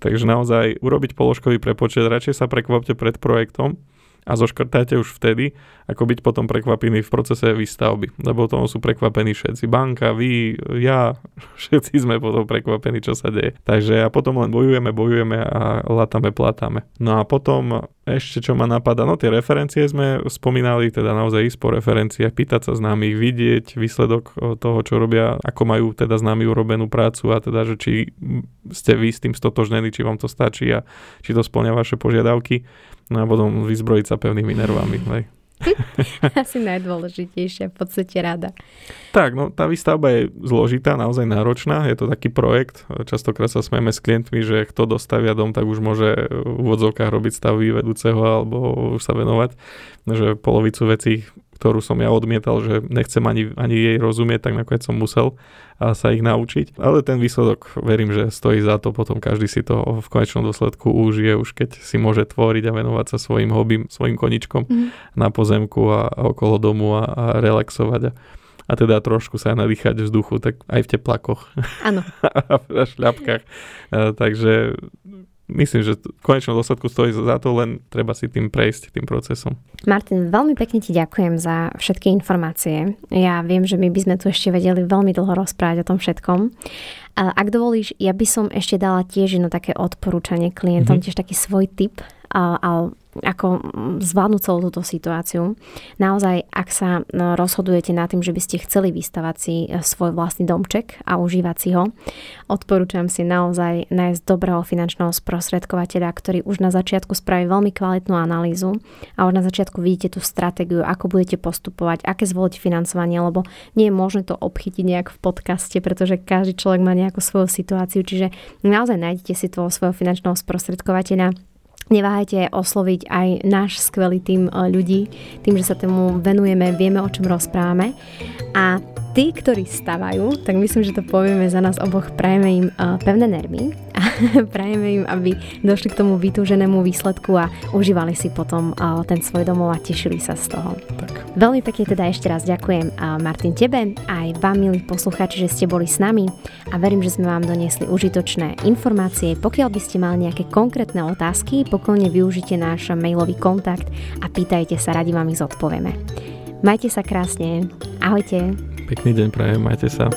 Takže naozaj urobiť položkový prepočet, radšej sa prekvapte pred projektom, a zoškrtajte už vtedy, ako byť potom prekvapený v procese výstavby. Lebo tomu sú prekvapení všetci. Banka, vy, ja, všetci sme potom prekvapení, čo sa deje. Takže a potom len bojujeme, bojujeme a latame, platáme. No a potom ešte čo ma napadá, no tie referencie sme spomínali, teda naozaj ísť po referenciách, pýtať sa známych, vidieť výsledok toho, čo robia, ako majú teda známi urobenú prácu a teda, že či ste vy s tým stotožnení, či vám to stačí a či to splňa vaše požiadavky. No a potom vyzbrojiť sa pevnými nervami. Hej.
Asi najdôležitejšia, v podstate rada.
Tak, no tá výstavba je zložitá, naozaj náročná, je to taký projekt. Častokrát sa smejeme s klientmi, že kto dostavia dom, tak už môže v úvodzovkách robiť stavy vedúceho alebo už sa venovať. Že polovicu vecí ktorú som ja odmietal, že nechcem ani, ani jej rozumieť, tak nakoniec som musel sa ich naučiť. Ale ten výsledok verím, že stojí za to, potom každý si to v konečnom dôsledku užije, už keď si môže tvoriť a venovať sa svojim hobby, svojim koničkom mm. na pozemku a, okolo domu a, a relaxovať. A, a teda trošku sa nadýchať vzduchu, tak aj v teplakoch.
Áno.
a v šľapkách. Takže myslím, že v konečnom dôsledku stojí za to, len treba si tým prejsť, tým procesom.
Martin, veľmi pekne ti ďakujem za všetky informácie. Ja viem, že my by sme tu ešte vedeli veľmi dlho rozprávať o tom všetkom. Ak dovolíš, ja by som ešte dala tiež jedno také odporúčanie klientom, mm-hmm. tiež taký svoj tip, a, a ako zvládnuť celú túto situáciu. Naozaj, ak sa no, rozhodujete nad tým, že by ste chceli vystavať si e, svoj vlastný domček a užívať si ho, odporúčam si naozaj nájsť dobrého finančného sprostredkovateľa, ktorý už na začiatku spraví veľmi kvalitnú analýzu a už na začiatku vidíte tú stratégiu, ako budete postupovať, aké zvoliť financovanie, lebo nie je možné to obchytiť nejak v podcaste, pretože každý človek má nejakú svoju situáciu, čiže naozaj nájdete si toho svojho finančného sprostredkovateľa Neváhajte osloviť aj náš skvelý tým eh, ľudí, tým, že sa tomu venujeme, vieme, o čom rozprávame. A tí, ktorí stavajú, tak myslím, že to povieme za nás oboch, prajeme im uh, pevné nervy a prajeme im, aby došli k tomu vytúženému výsledku a užívali si potom uh, ten svoj domov a tešili sa z toho. Tak. Veľmi pekne teda ešte raz ďakujem uh, Martin tebe aj vám, milí poslucháči, že ste boli s nami a verím, že sme vám doniesli užitočné informácie. Pokiaľ by ste mali nejaké konkrétne otázky, pokojne využite náš mailový kontakt a pýtajte sa, radi vám ich zodpovieme. Majte sa krásne. Ahojte.
Pekný deň prajem, majte sa.